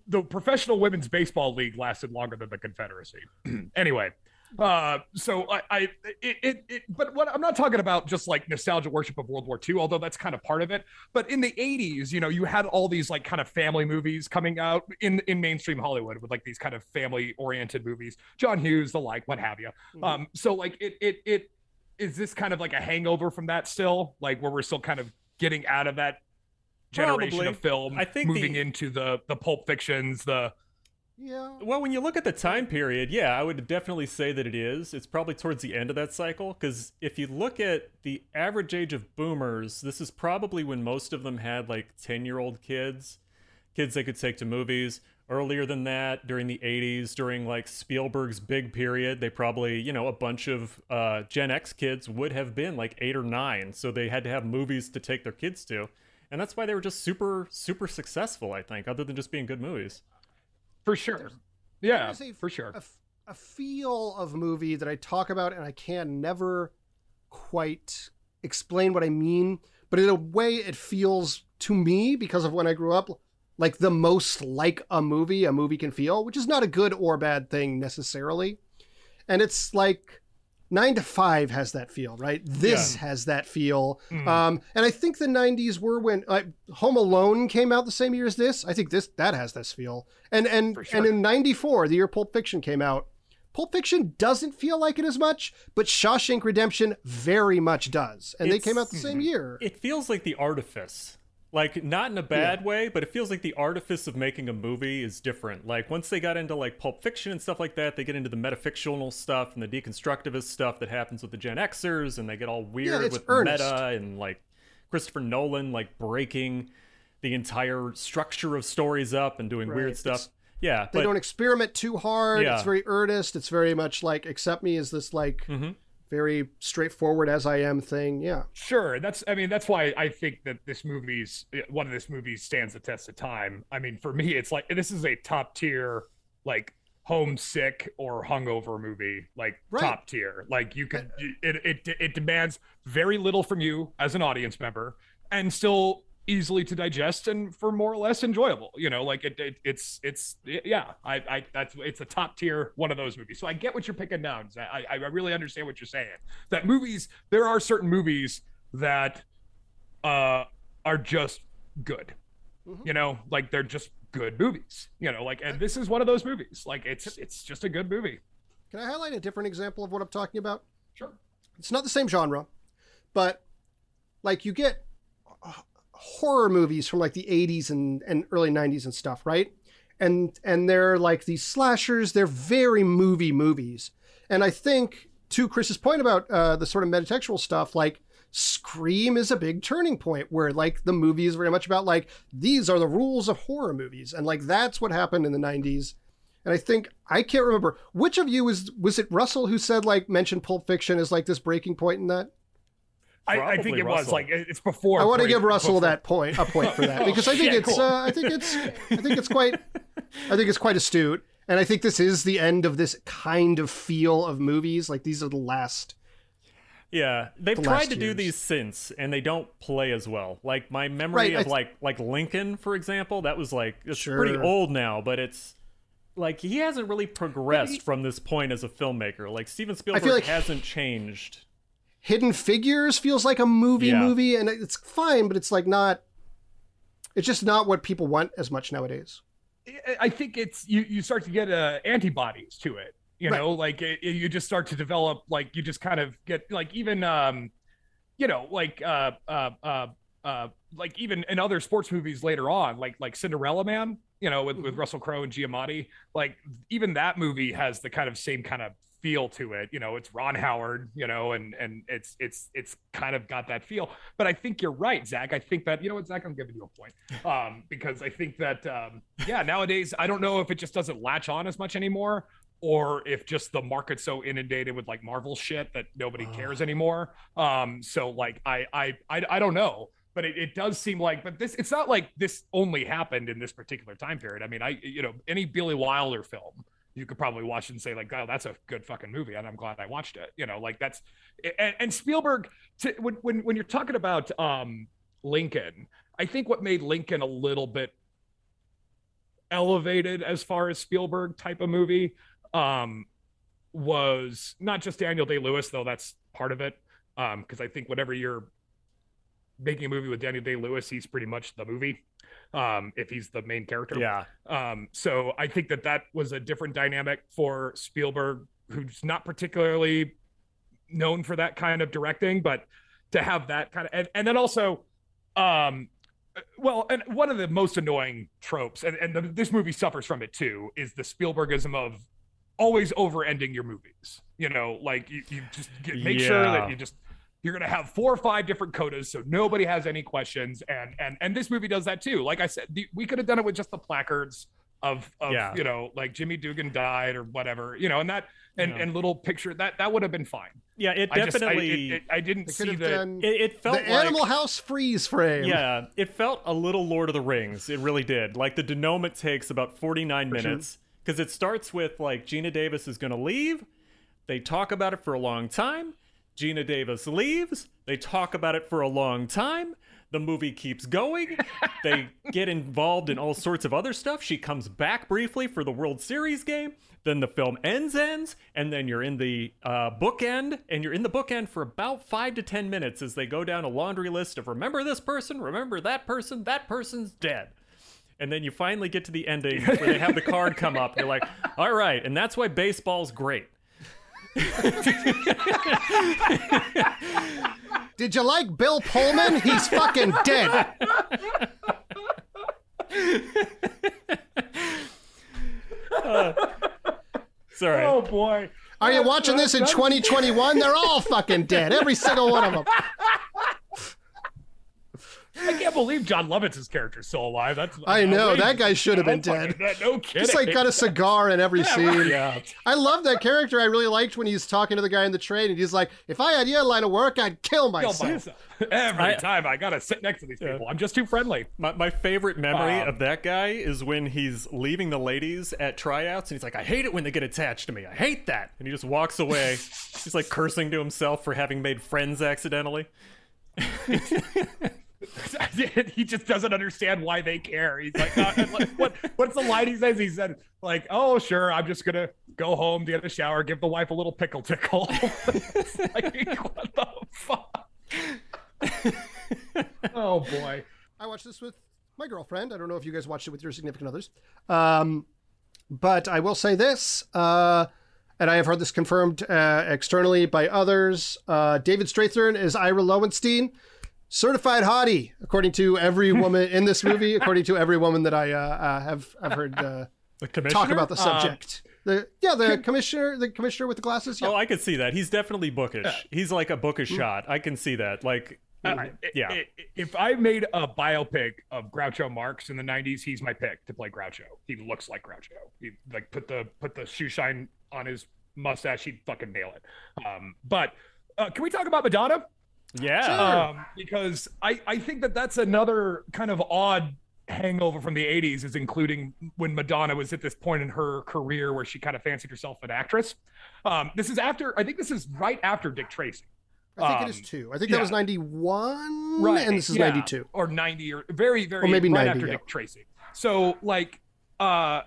the professional women's baseball league lasted longer than the Confederacy. anyway, uh, so I, I it, it, it, but what I'm not talking about just like nostalgia worship of World War II, although that's kind of part of it. But in the 80s, you know, you had all these like kind of family movies coming out in in mainstream Hollywood with like these kind of family oriented movies, John Hughes, the like, what have you. Um, so like it it it is this kind of like a hangover from that still, like where we're still kind of getting out of that generation Probably. of film, I think moving the- into the the pulp fictions, the Yeah. Well, when you look at the time period, yeah, I would definitely say that it is. It's probably towards the end of that cycle because if you look at the average age of boomers, this is probably when most of them had like 10 year old kids, kids they could take to movies. Earlier than that, during the 80s, during like Spielberg's big period, they probably, you know, a bunch of uh, Gen X kids would have been like eight or nine. So they had to have movies to take their kids to. And that's why they were just super, super successful, I think, other than just being good movies. For sure. Yeah, There's a- for sure. a feel of movie that I talk about and I can never quite explain what I mean, but in a way it feels to me because of when I grew up like the most like a movie a movie can feel, which is not a good or bad thing necessarily. And it's like 9 to 5 has that feel, right? This has that feel. Mm. Um and I think the 90s were when like Home Alone came out the same year as this. I think this that has this feel. And and sure. and in 94, the year Pulp Fiction came out, Pulp Fiction doesn't feel like it as much, but Shawshank Redemption very much does. And they came out the same year. it feels like the artifice like not in a bad way but it feels like the artifice of making a movie is different like once they got into like pulp fiction and stuff like that they get into the metafictional stuff and the deconstructivist stuff that happens with the gen xers and they get all weird it's with earnest. meta and like christopher nolan like breaking the entire structure of stories up and doing Right. weird It's- stuff. Yeah, They but don't experiment too hard. Yeah. It's very earnest. It's very much like accept me as this like Mhm. Very straightforward as I am thing. Yeah. Sure, that's. I mean, that's why I think that this movie's one of this movie stands the test of time. I mean, for me, it's like this is a top tier, like homesick or hungover movie, like Right. top tier. Like you can uh, it, it it demands very little from you as an audience member, and still easily to digest and for more or less enjoyable. You know, like it, it it's it's yeah. I I that's it's a top tier one of those movies. So I get what you're picking down. I I really understand what you're saying. That movies, there are certain movies that uh are just good. Mhm. You know, like they're just good movies. You know, like and this is one of those movies. Like it's it's just a good movie. Can I highlight a different example of what I'm talking about? Sure. It's not the same genre, but like you get horror movies from like the 80s and, and early 90s and stuff, right? And and they're like these slashers, they're very movie movies. And I think to Chris's point about uh, the sort of metatextual stuff, like Scream is a big turning point where like the movie is very much about like these are the rules of horror movies. And like that's what happened in the 90s. And I think I can't remember which of you was was it Russell who said like mentioned Pulp Fiction as like this breaking point in that. I, I think Probably it was like it's before. I want to give Russell before- that point a point for that Oh, because I think shit, it's cool. uh, I think it's I think it's quite I think it's quite astute and I think this is the end of this kind of feel of movies like these are the last Yeah, they've the tried last to do these since, and they don't play as well. Like my memory Right, of th- like like Lincoln, for example, that was like it's pretty old now, but it's like he hasn't really progressed from this point as a filmmaker. Like Steven Spielberg like- hasn't changed. Hidden Figures feels like a movie Yeah. movie and it's fine but it's like not it's just not what people want as much nowadays. I- think it's you. You start to get uh, antibodies to it. You Right. know, like it, it- you just start to develop. Like you just kind of get like even um, you know, like uh uh uh uh like even in other sports movies later on, like like Cinderella Man. You know, with with Russell Crowe and Giamatti. Like even that movie has the kind of same kind of feel to it. You know, it's Ron Howard. You know, and and it's it's it's kind of got that feel. But I think you're right, Zach. I think that you know what, Zach, I'm giving you a point um, because I think that um, yeah, nowadays I don't know if it just doesn't latch on as much anymore, or if just the market's so inundated with like Marvel shit that nobody cares anymore. Um, so like I I I, I don't know. But it, it does seem like, but this, it's not like this only happened in this particular time period. I mean, I, you know, any Billy Wilder film, you could probably watch it and say like, oh, that's a good fucking movie, and I'm glad I watched it. You know, like that's, and, and Spielberg, to, when when when you're talking about um Lincoln, I think what made Lincoln a little bit elevated as far as Spielberg type of movie um, was not just Daniel Day Lewis, though that's part of it. Because I think whenever you're making a movie with Daniel Day Lewis, he's pretty much the movie. Um, if he's the main character, Yeah, um, so I think that that was a different dynamic for Spielberg, who's not particularly known for that kind of directing, but to have that kind of, and, and then also, um, well, and one of the most annoying tropes, and, and the, this movie suffers from it too, is the Spielbergism of always over ending your movies. You know, like you, you just get, make sure that you just you're gonna have four or five different codas so nobody has any questions and and and this movie does that too like i said the, we could have done it with just the placards of of Yeah. you know like jimmy dugan died or whatever you know and that and Yeah. and little picture that that would have been fine yeah. It i just I, definitely it, it, I didn't see could the it, it felt the like Animal House freeze frame. Yeah, it felt a little Lord of the Rings. It really did. Like the denouement takes about 49 For minutes because it starts with like Geena Davis is going to leave. They talk about it for a long time. Geena Davis leaves. They talk about it for a long time. The movie keeps going. they get involved in all sorts of other stuff. She comes back briefly for the World Series game. Then the film ends, ends, and then you're in the uh, bookend, and you're in the bookend for about five to ten minutes as they go down a laundry list of remember this person, remember that person, that person's dead. And then you finally get to the ending where they have the card come up. You're like, all right, and that's why baseball's great. Did you like Bill Pullman? He's fucking dead. Sorry. oh boy Are you watching this in 2021? They're all fucking dead. Every single one of them. I can't believe Jon Lovitz's character is still alive. That's I know, outrageous. that guy should have been No fucking- dead. No kidding. Just like got a cigar in every scene. Yeah. I love that character. I really liked when he's talking to the guy in the train and he's like, if I had your line of work, I'd kill Kill myself. myself. Every I- time I gotta sit next to these Yeah. people. I'm just too friendly. My, my favorite memory Um, of that guy is when he's leaving the ladies at tryouts and he's like, I hate it when they get attached to me. I hate that. And he just walks away. he's like cursing to himself for having made friends accidentally. he just doesn't understand why they care. He's like, uh, what? What's the line he says? He said, like, oh sure, I'm just gonna go home, get a shower, give the wife a little pickle tickle. Like, what the fuck? oh boy. I watched this with my girlfriend. I don't know if you guys watched it with your significant others. Um, but I will say this, uh, and I have heard this confirmed uh, externally by others. Uh, David Strathairn is Ira Lowenstein, certified hottie, according to every woman in this movie, according to every woman that I uh, uh, have have heard uh, The talk about the subject. the yeah, the commissioner, the commissioner with the glasses. Yeah. Oh, I could see that. He's definitely bookish. He's like a bookish shot. I can see that. Like, I- yeah. i- i- If I made a biopic of Groucho Marx in the '90s, he's my pick to play Groucho. He looks like Groucho. He like put the put the shoe shine on his mustache. He'd fucking nail it. Um, but uh, can we talk about Madonna? Yeah. Um, because I I think that that's another kind of odd hangover from the 80s is including when Madonna was at this point in her career where she kind of fancied herself an actress. Um, this is after I think this is right after Dick Tracy. I think it is um, two. I think that was ninety one, right. and this is yeah, ninety two. or 90 or very very Or maybe right 90, after yeah. Dick Tracy. So like uh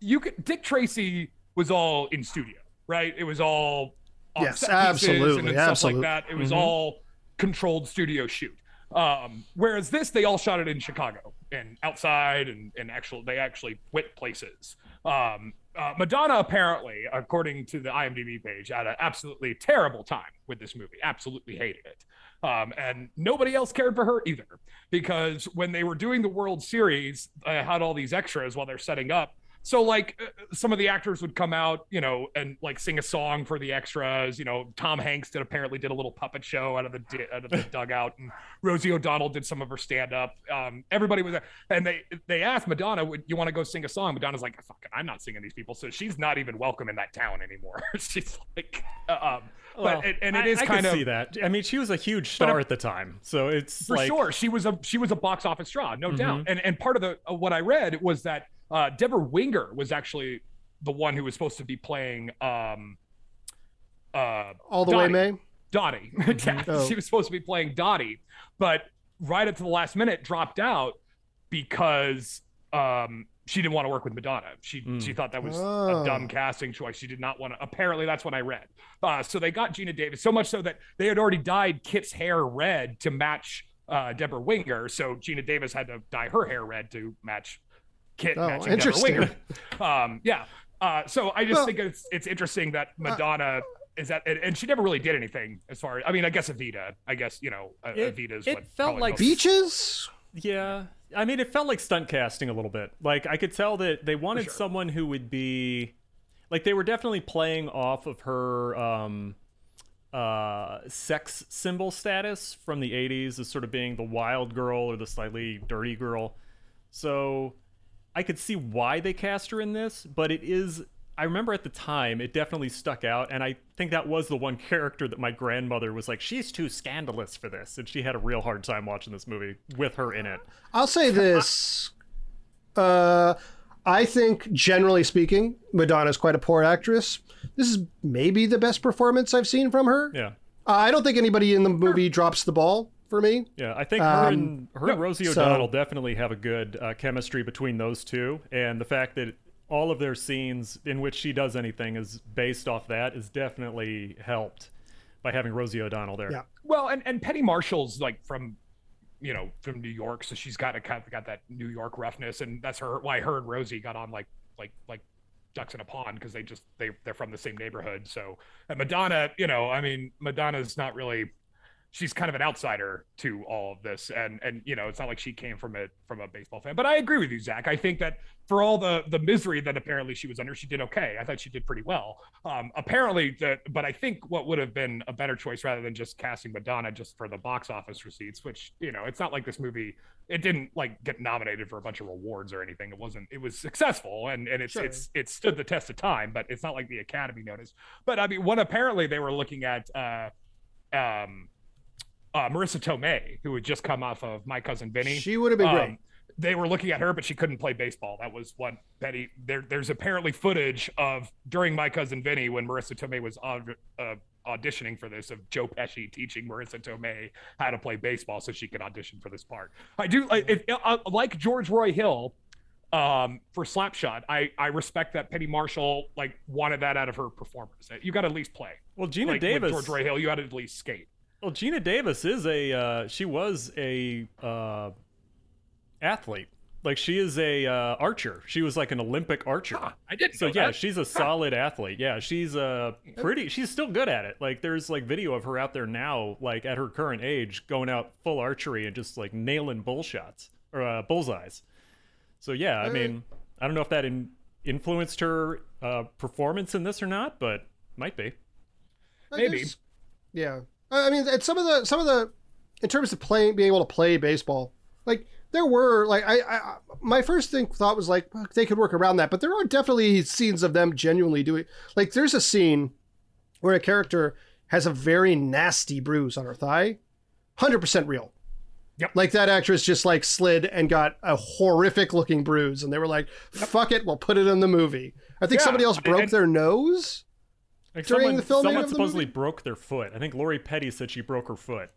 you could Dick Tracy was all in studio, right? It was all Yes, set pieces absolutely, stuff absolutely. like that. It was Mhm. all controlled studio shoot. Um whereas this they all shot it in Chicago and outside and and actually they actually went places. Um uh, Madonna apparently, according to the IMDb page, had an absolutely terrible time with this movie. Absolutely hated it. Um, and nobody else cared for her either, because when they were doing the World Series, I had all these extras while they're setting up. So like uh, some of the actors would come out, you know, and like sing a song for the extras. You know, Tom Hanks did apparently did a little puppet show out of the out of the dugout, and Rosie O'Donnell did some of her stand up. Um, everybody was there, and they they asked Madonna, "Would you want to go sing a song?" Madonna's like, "Fuck I'm not singing these people." So she's not even welcome in that town anymore. she's like, uh, um, Well, but it, and it I- is I, kind can of see that. I mean, she was a huge uh, star at the time, so it's for like sure she was a she was a box office draw no doubt Mhm. and and part of the of what i read was that uh deborah winger was actually the one who was supposed to be playing um uh All the way, May. dottie Yeah, Oh. she was supposed to be playing dottie but right up to the last minute dropped out because um she didn't want to work with Madonna. She Mm. she thought that was Oh. a dumb casting choice. She did not want to. Apparently, that's what I read. Uh, so they got Geena Davis so much so that they had already dyed Kit's hair red to match uh, Debra Winger. So Geena Davis had to dye her hair red to match Kit Oh, matching Debra interesting. Winger. Um, yeah. Uh, so I just Well- uh, think it's it's interesting that Madonna is that, and, and she never really did anything as far. I mean, I guess Evita. I guess you know, uh, It- Evita's. it what felt like most- Beaches. Yeah. I mean, it felt like stunt casting a little bit. Like, I could tell that they wanted sure. someone who would be. Like, they were definitely playing off of her um, uh, sex symbol status from the 80s as sort of being the wild girl or the slightly dirty girl. So I could see why they cast her in this, but it is. I remember at the time it definitely stuck out, and I think that was the one character that my grandmother was like, "She's too scandalous for this," and she had a real hard time watching this movie with her in it. I'll say this. Uh, I think, generally speaking, Madonna's quite a poor actress. This is maybe the best performance I've seen from her. Yeah, Uh, I don't think anybody in the movie drops the ball for me. yeah. I think her Um, and her and Rosie so- O'Donnell definitely have a good uh, chemistry between those two, and the fact that all of their scenes in which she does anything is based off that is definitely helped by having Rosie O'Donnell there. Yeah. Well, and and Penny Marshall's like from, you know, from New York, so she's got a kind of got that New York roughness, and that's her why her and Rosie got on like like like ducks in a pond because they just they they're from the same neighborhood. So and Madonna, you know, I mean, Madonna's not really she's kind of an outsider to all of this. And and you know it's not like she came from a from a baseball fan but i agree with you zach. I think that for all the the misery that apparently she was under she did okay. I thought she did pretty well. Um apparently that but i think what would have been a better choice rather than just casting madonna just for the box office receipts which you know it's not like this movie it didn't like get nominated for a bunch of rewards or anything. It wasn't it was successful and and it's Sure. it's it stood the test of time but it's not like the academy noticed. But i mean one apparently they were looking at uh um uh, Marisa Tomei, who had just come off of My Cousin Vinny. She would have been great. Um, they were looking at her, but she couldn't play baseball. That was what Betty. There, there's apparently footage of during My Cousin Vinny when Marisa Tomei was aud- uh, auditioning for this of Joe Pesci teaching Marisa Tomei how to play baseball so she could audition for this part. I do like it, uh, like George Roy Hill um for slapshot i i respect that penny marshall like wanted that out of her performers you got to at least play Well, Geena like Davis. with george roy hill you had to at least skate Well, Geena Davis is a uh, she was a uh, athlete. Like she is a uh, archer. She was like an Olympic archer. Huh, I didn't. So know yeah, that. she's a solid athlete. Yeah, she's uh pretty. She's still good at it. Like there's like video of her out there now, like at her current age, going out full archery and just like nailing bull shots or uh, bullseyes. So yeah, I mean, I don't know if that in, influenced her uh, performance in this or not, but might be. I Maybe. guess- yeah. I mean, and some of the some of the in terms of playing, being able to play baseball, like there were like I, I my first thing thought was like they could work around that, but there are definitely scenes of them genuinely doing. Like there's a scene where a character has a very nasty bruise on her thigh, hundred percent real. Yep. Like that actress just like slid and got a horrific looking bruise, and they were like, "Fuck it, we'll put it in the movie." I think Yeah, somebody else broke and- their nose. Like During someone, the filming someone of supposedly broke their foot. I think Lori Petty said she broke her foot.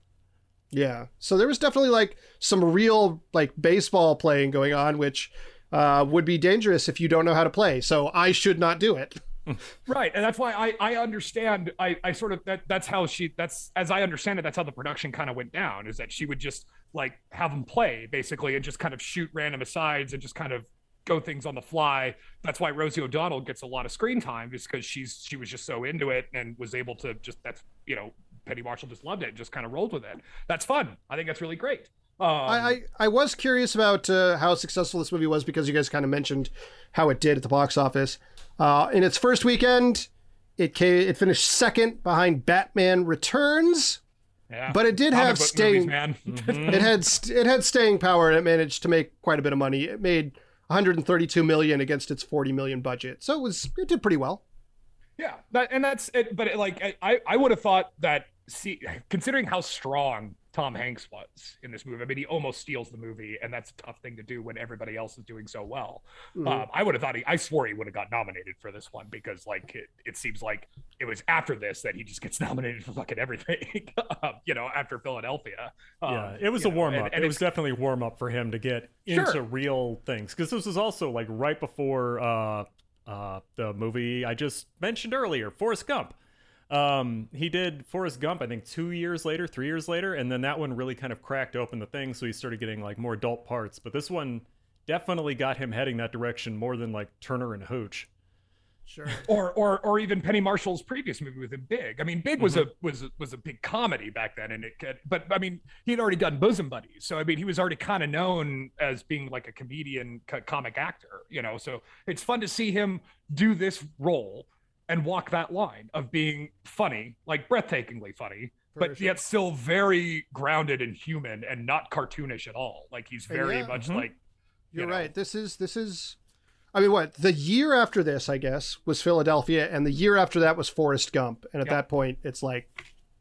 Yeah. So there was definitely like some real like baseball playing going on, which uh, would be dangerous if you don't know how to play. So I should not do it. right and that's why i i understand i i sort of that that's how she that's as i understand it that's how the production kind of went down is that she would just like have them play basically and just kind of shoot random asides and just kind of go things on the fly that's why rosie o'donnell gets a lot of screen time just because she's she was just so into it and was able to just that's you know penny marshall just loved it and just kind of rolled with it that's fun i think that's really great um, I, I I was curious about uh, how successful this movie was because you guys kind of mentioned how it did at the box office. Uh, in its first weekend, it came, it finished second behind Batman Returns, yeah. but it did Comic have staying. movies, man It had st- it had staying power and it managed to make quite a bit of money. It made 132 million against its 40 million budget, so it was it did pretty well. Yeah, that and that's it. But it, like I, I would have thought that see, considering how strong Tom Hanks was in this movie, I mean, he almost steals the movie, and that's a tough thing to do when everybody else is doing so well. Mhm. Um, I would have thought he, I swore he would have got nominated for this one because like it, it seems like it was after this that he just gets nominated for fucking everything. um, you know, after Philadelphia. Um, yeah, it was a warm up. and it was definitely a warm up for him to get Sure. into real things because this was also like right before uh, uh, the movie I just mentioned earlier, Forrest Gump. Um, he did Forrest Gump, I think, two years later, three years later, and then that one really kind of cracked open the thing, so he started getting like more adult parts. But this one definitely got him heading that direction more than like Turner and Hooch. Sure. or or or even Penny Marshall's previous movie with him, Big. I mean, Big was Mm-hmm. a was a, was a big comedy back then, and it could, but I mean, he'd already done Bosom Buddies, so I mean, he was already kind of known as being like a comedian, co- comic actor, you know. So it's fun to see him do this role and walk that line of being funny, like breathtakingly funny. For But sure. yet still very grounded and human and not cartoonish at all. Like he's very yeah, much mhm. like you You're know, right. This is this is. I mean, what the year after this, I guess, was Philadelphia, and the year after that was Forrest Gump, and at Yeah. that point, it's like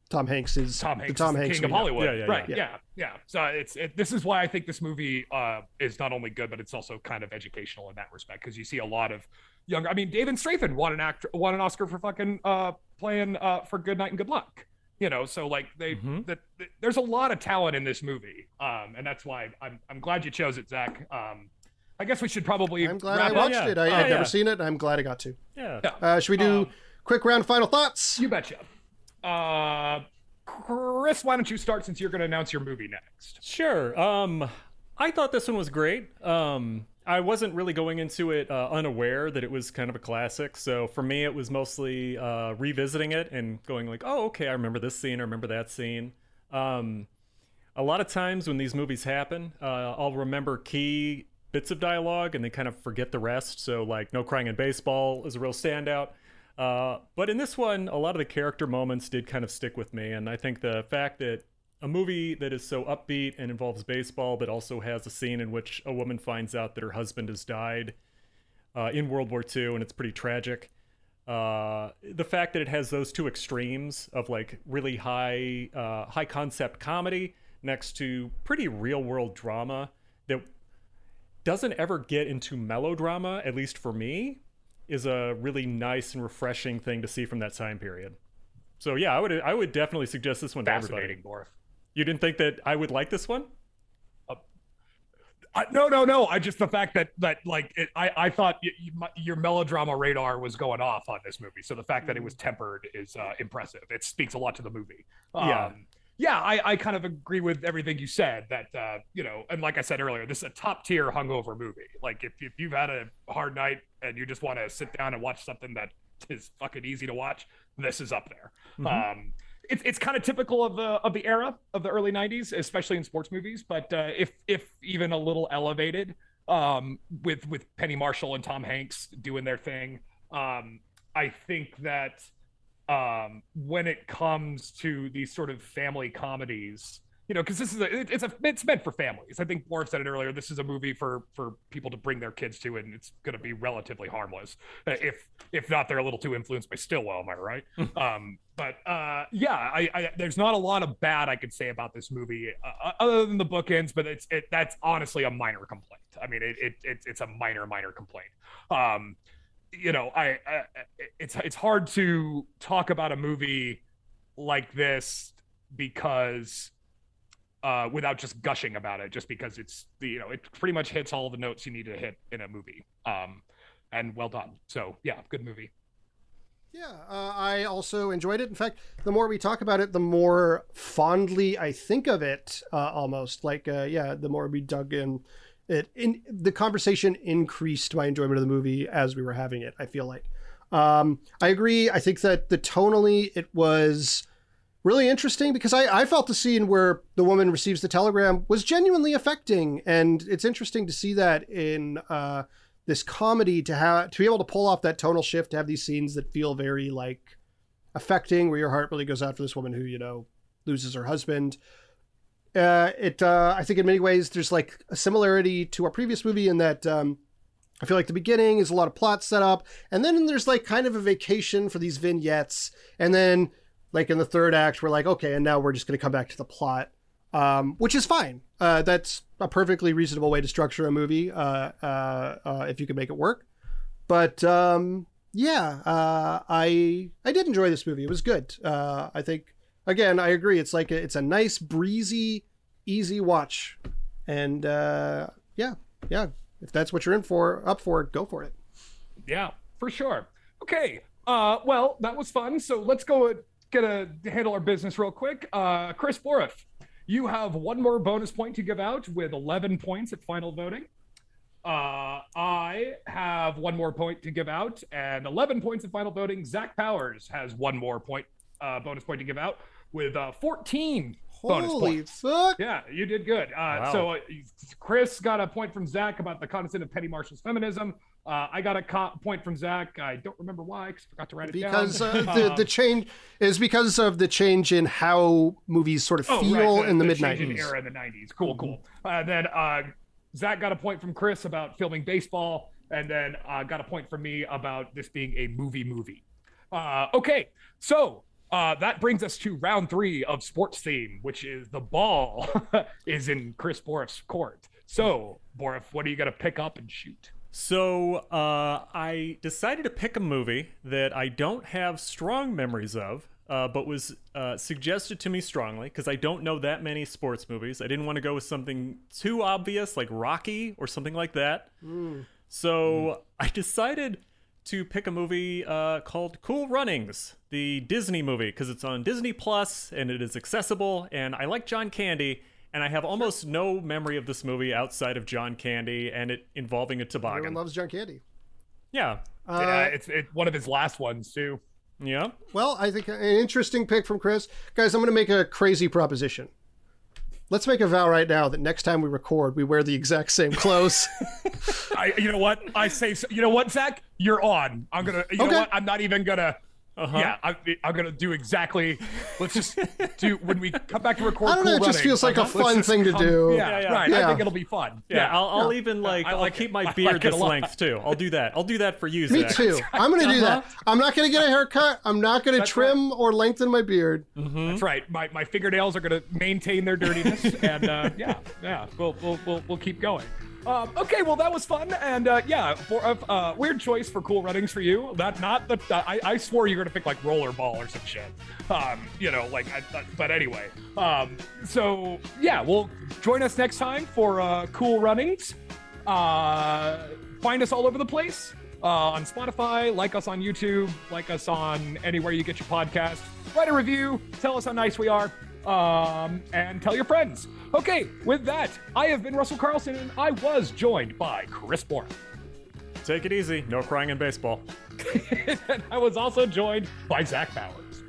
Tom Hanks is Tom Hanks, the Tom is Hanks king of. Hollywood. Yeah, yeah, right? yeah. Yeah. yeah, So it's it, this is why I think this movie uh, is not only good, but it's also kind of educational in that respect because you see a lot of younger. I mean, David Strathairn won an actor, won an Oscar for fucking uh, playing uh, for Good Night and Good Luck. You know, so like they Mhm. that that- there's a lot of talent in this movie, um, and that's why I'm I'm glad you chose it, Zach. Um, I guess we should probably. I'm glad wrap I watched yeah. it. I Oh, had yeah. never seen it, I'm glad I got to. Yeah. Yeah. Uh, should we do Um, quick round final thoughts? You betcha. Uh, Chris, why don't you start since you're going to announce your movie next? Sure. Um, I thought this one was great. Um, I wasn't really going into it uh, unaware that it was kind of a classic. So for me, it was mostly uh, revisiting it and going like, "Oh, okay, I remember this scene. I remember that scene." Um, a lot of times when these movies happen, uh, I'll remember key bits of dialogue and then kind of forget the rest. So, like, No Crying in Baseball is a real standout. Uh, but in this one, a lot of the character moments did kind of stick with me. And I think the fact that a movie that is so upbeat and involves baseball, but also has a scene in which a woman finds out that her husband has died uh, in World War II, and it's pretty tragic. Uh, the fact that it has those two extremes of like really high, uh, high concept comedy next to pretty real world drama that doesn't ever get into melodrama, at least for me, is a really nice and refreshing thing to see from that time period. So yeah, I would I would definitely suggest this one to everybody. Fascinating. You didn't think that I would like this one? Uh, no, no, no. I just the fact that that like it, I I thought y- y- my- your melodrama radar was going off on this movie. So the fact that it was tempered is uh, impressive. It speaks a lot to the movie. Yeah. Um, yeah, I, I kind of agree with everything you said. That uh, you know, and like I said earlier, this is a top tier hungover movie. Like if if you've had a hard night and you just want to sit down and watch something that is fucking easy to watch, this is up there. Um, it's it's kind of typical of the of the era of the early '90s, especially in sports movies. But uh, if if even a little elevated, um, with with Penny Marshall and Tom Hanks doing their thing, um, I think that um, when it comes to these sort of family comedies, you know, because this is a it- it's a it's meant for families. I think Boruff said it earlier. This is a movie for for people to bring their kids to, and it's going to be relatively harmless. Uh, If if not, they're a little too influenced by Stilwell. Am I right? um, but uh, yeah, I, I there's not a lot of bad I could say about this movie uh, other than the bookends. But it's it that's honestly a minor complaint. I mean, it, it, it it's a minor minor complaint. Um, you know, I, I it's it's hard to talk about a movie like this because uh, without just gushing about it, just because it's the you know it pretty much hits all the notes you need to hit in a movie. Um, and well done. So yeah, good movie. Yeah, uh, I also enjoyed it. In fact, the more we talk about it, the more fondly I think of it. Uh, almost like, uh, yeah, the more we dug in, it in the conversation increased my enjoyment of the movie as we were having it. I feel like, um, I agree. I think that the tonally it was really interesting because I, I felt the scene where the woman receives the telegram was genuinely affecting, and it's interesting to see that in. Uh, this comedy to have to be able to pull off that tonal shift to have these scenes that feel very like affecting where your heart really goes out for this woman who you know loses her husband uh it uh i think in many ways there's like a similarity to our previous movie in that um I feel like the beginning is a lot of plot set up, and then there's like kind of a vacation for these vignettes, and then like in the third act, we're like, okay, and now we're just going to come back to the plot, um, which is fine. Uh, that's a perfectly reasonable way to structure a movie uh, uh, uh, if you can make it work. But um, yeah, uh, I I did enjoy this movie. It was good. Uh, I think again, I agree. It's like a, it's a nice, breezy, easy watch, and yeah, yeah. If that's what you're in for, up for go for it. Yeah, for sure. Okay. Well, that was fun. So let's go and get a handle our business real quick. Uh, Chris Boruff, you have one more bonus point to give out with 11 points at final voting. Uh, I have one more point to give out and 11 points at final voting. Zach Powers has one more point, uh, bonus point to give out with uh, 14 bonus Holy points. fuck! Yeah, you did good. Uh, So uh, Chris got a point from Zach about the concept of Penny Marshall's feminism. Uh, I got a co- point from Zach. I don't remember why because I forgot to write it Because down. uh, the Um, the change is because of the change in how movies sort of oh, feel right, in the, mid changing nineties. era in the nineties. Cool, cool. Uh, then uh, Zach got a point from Chris about filming baseball, and then uh, got a point from me about this being a movie movie. Uh, okay, so uh, that brings us to round three of sports theme, which is the ball is in Chris Boruff's court. So, Boruff, what are you gonna pick up and shoot? So uh, I decided to pick a movie that I don't have strong memories of, uh, but was uh, suggested to me strongly because I don't know that many sports movies. I didn't want to go with something too obvious like Rocky or something like that. So I decided to pick a movie uh, called Cool Runnings, the Disney movie, because it's on Disney Plus and it is accessible. And I like John Candy, and I have almost no memory of this movie outside of John Candy and it involving a toboggan. Everyone toboggan. loves John Candy. Yeah, uh, yeah, it's it, one of his last ones too. Yeah. Well, I think an interesting pick from Chris. Guys, I'm going to make a crazy proposition. Let's make a vow right now that next time we record, we wear the exact same clothes. I, you know what? I say, so, you know what, Zach? You're on. I'm gonna. You Okay. know what? I'm not even gonna. Uh-huh. Yeah, I, I'm gonna do exactly. Let's just do when we come back to record. I don't know, Cool it just Runnings, feels like a let's fun thing to come- do. Yeah, Yeah, yeah. right. Yeah. I think it'll be fun. Yeah, I'll, I'll even like I I'll keep it. my I beard like this length too. I'll do that. I'll do that for you, Me too. I'm going to do that. I'm not going to get a haircut. I'm not going to That's trim or lengthen my beard. That's right. My, my fingernails are gonna maintain their dirtiness, and uh, yeah, yeah, we'll, we'll we'll we'll keep going. Um, okay, well that was fun, and uh, yeah, for uh, uh, weird choice for cool runnings for you. That not the I, I swore you were gonna pick like rollerball or some shit. Um, you know, like, I, I- but anyway. Um, so yeah, well, join us next time for uh, cool runnings. Uh, find us all over the place uh, on Spotify. Like us on YouTube. Like us on anywhere you get your podcast. Write a review. Tell us how nice we are. Um, and tell your friends. Okay, with that, I have been Russell Carlsen, and I was joined by Chris Boruff. Take it easy. No crying in baseball. and I was also joined by Zach Powers.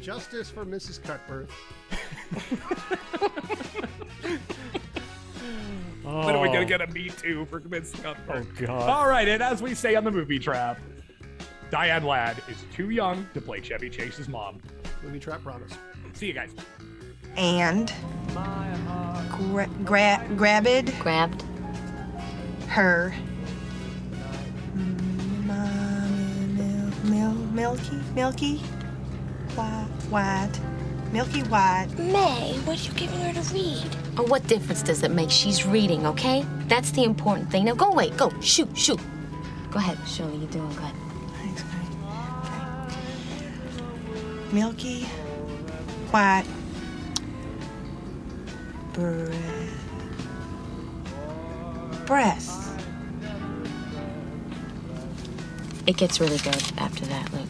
Justice for Mrs. Cutbirth. Oh, When are we gonna get a Me Too for Vince Oh God. All right, and as we say on the movie trap, Diane Ladd is too young to play Chevy Chase's mom. Movie Trap Promise. See you guys. and gra- gra- grabbed Grabbed. her mm, mil- mil- milky milky white white milky white May, what are you giving her to read? Oh, what difference does it make? She's reading, okay? That's the important thing. Now go away. Go. Shoot, shoot. Go ahead, Shirley. You're doing good. Thanks, Granny. milky white bre- breasts It gets really good after that, Luke.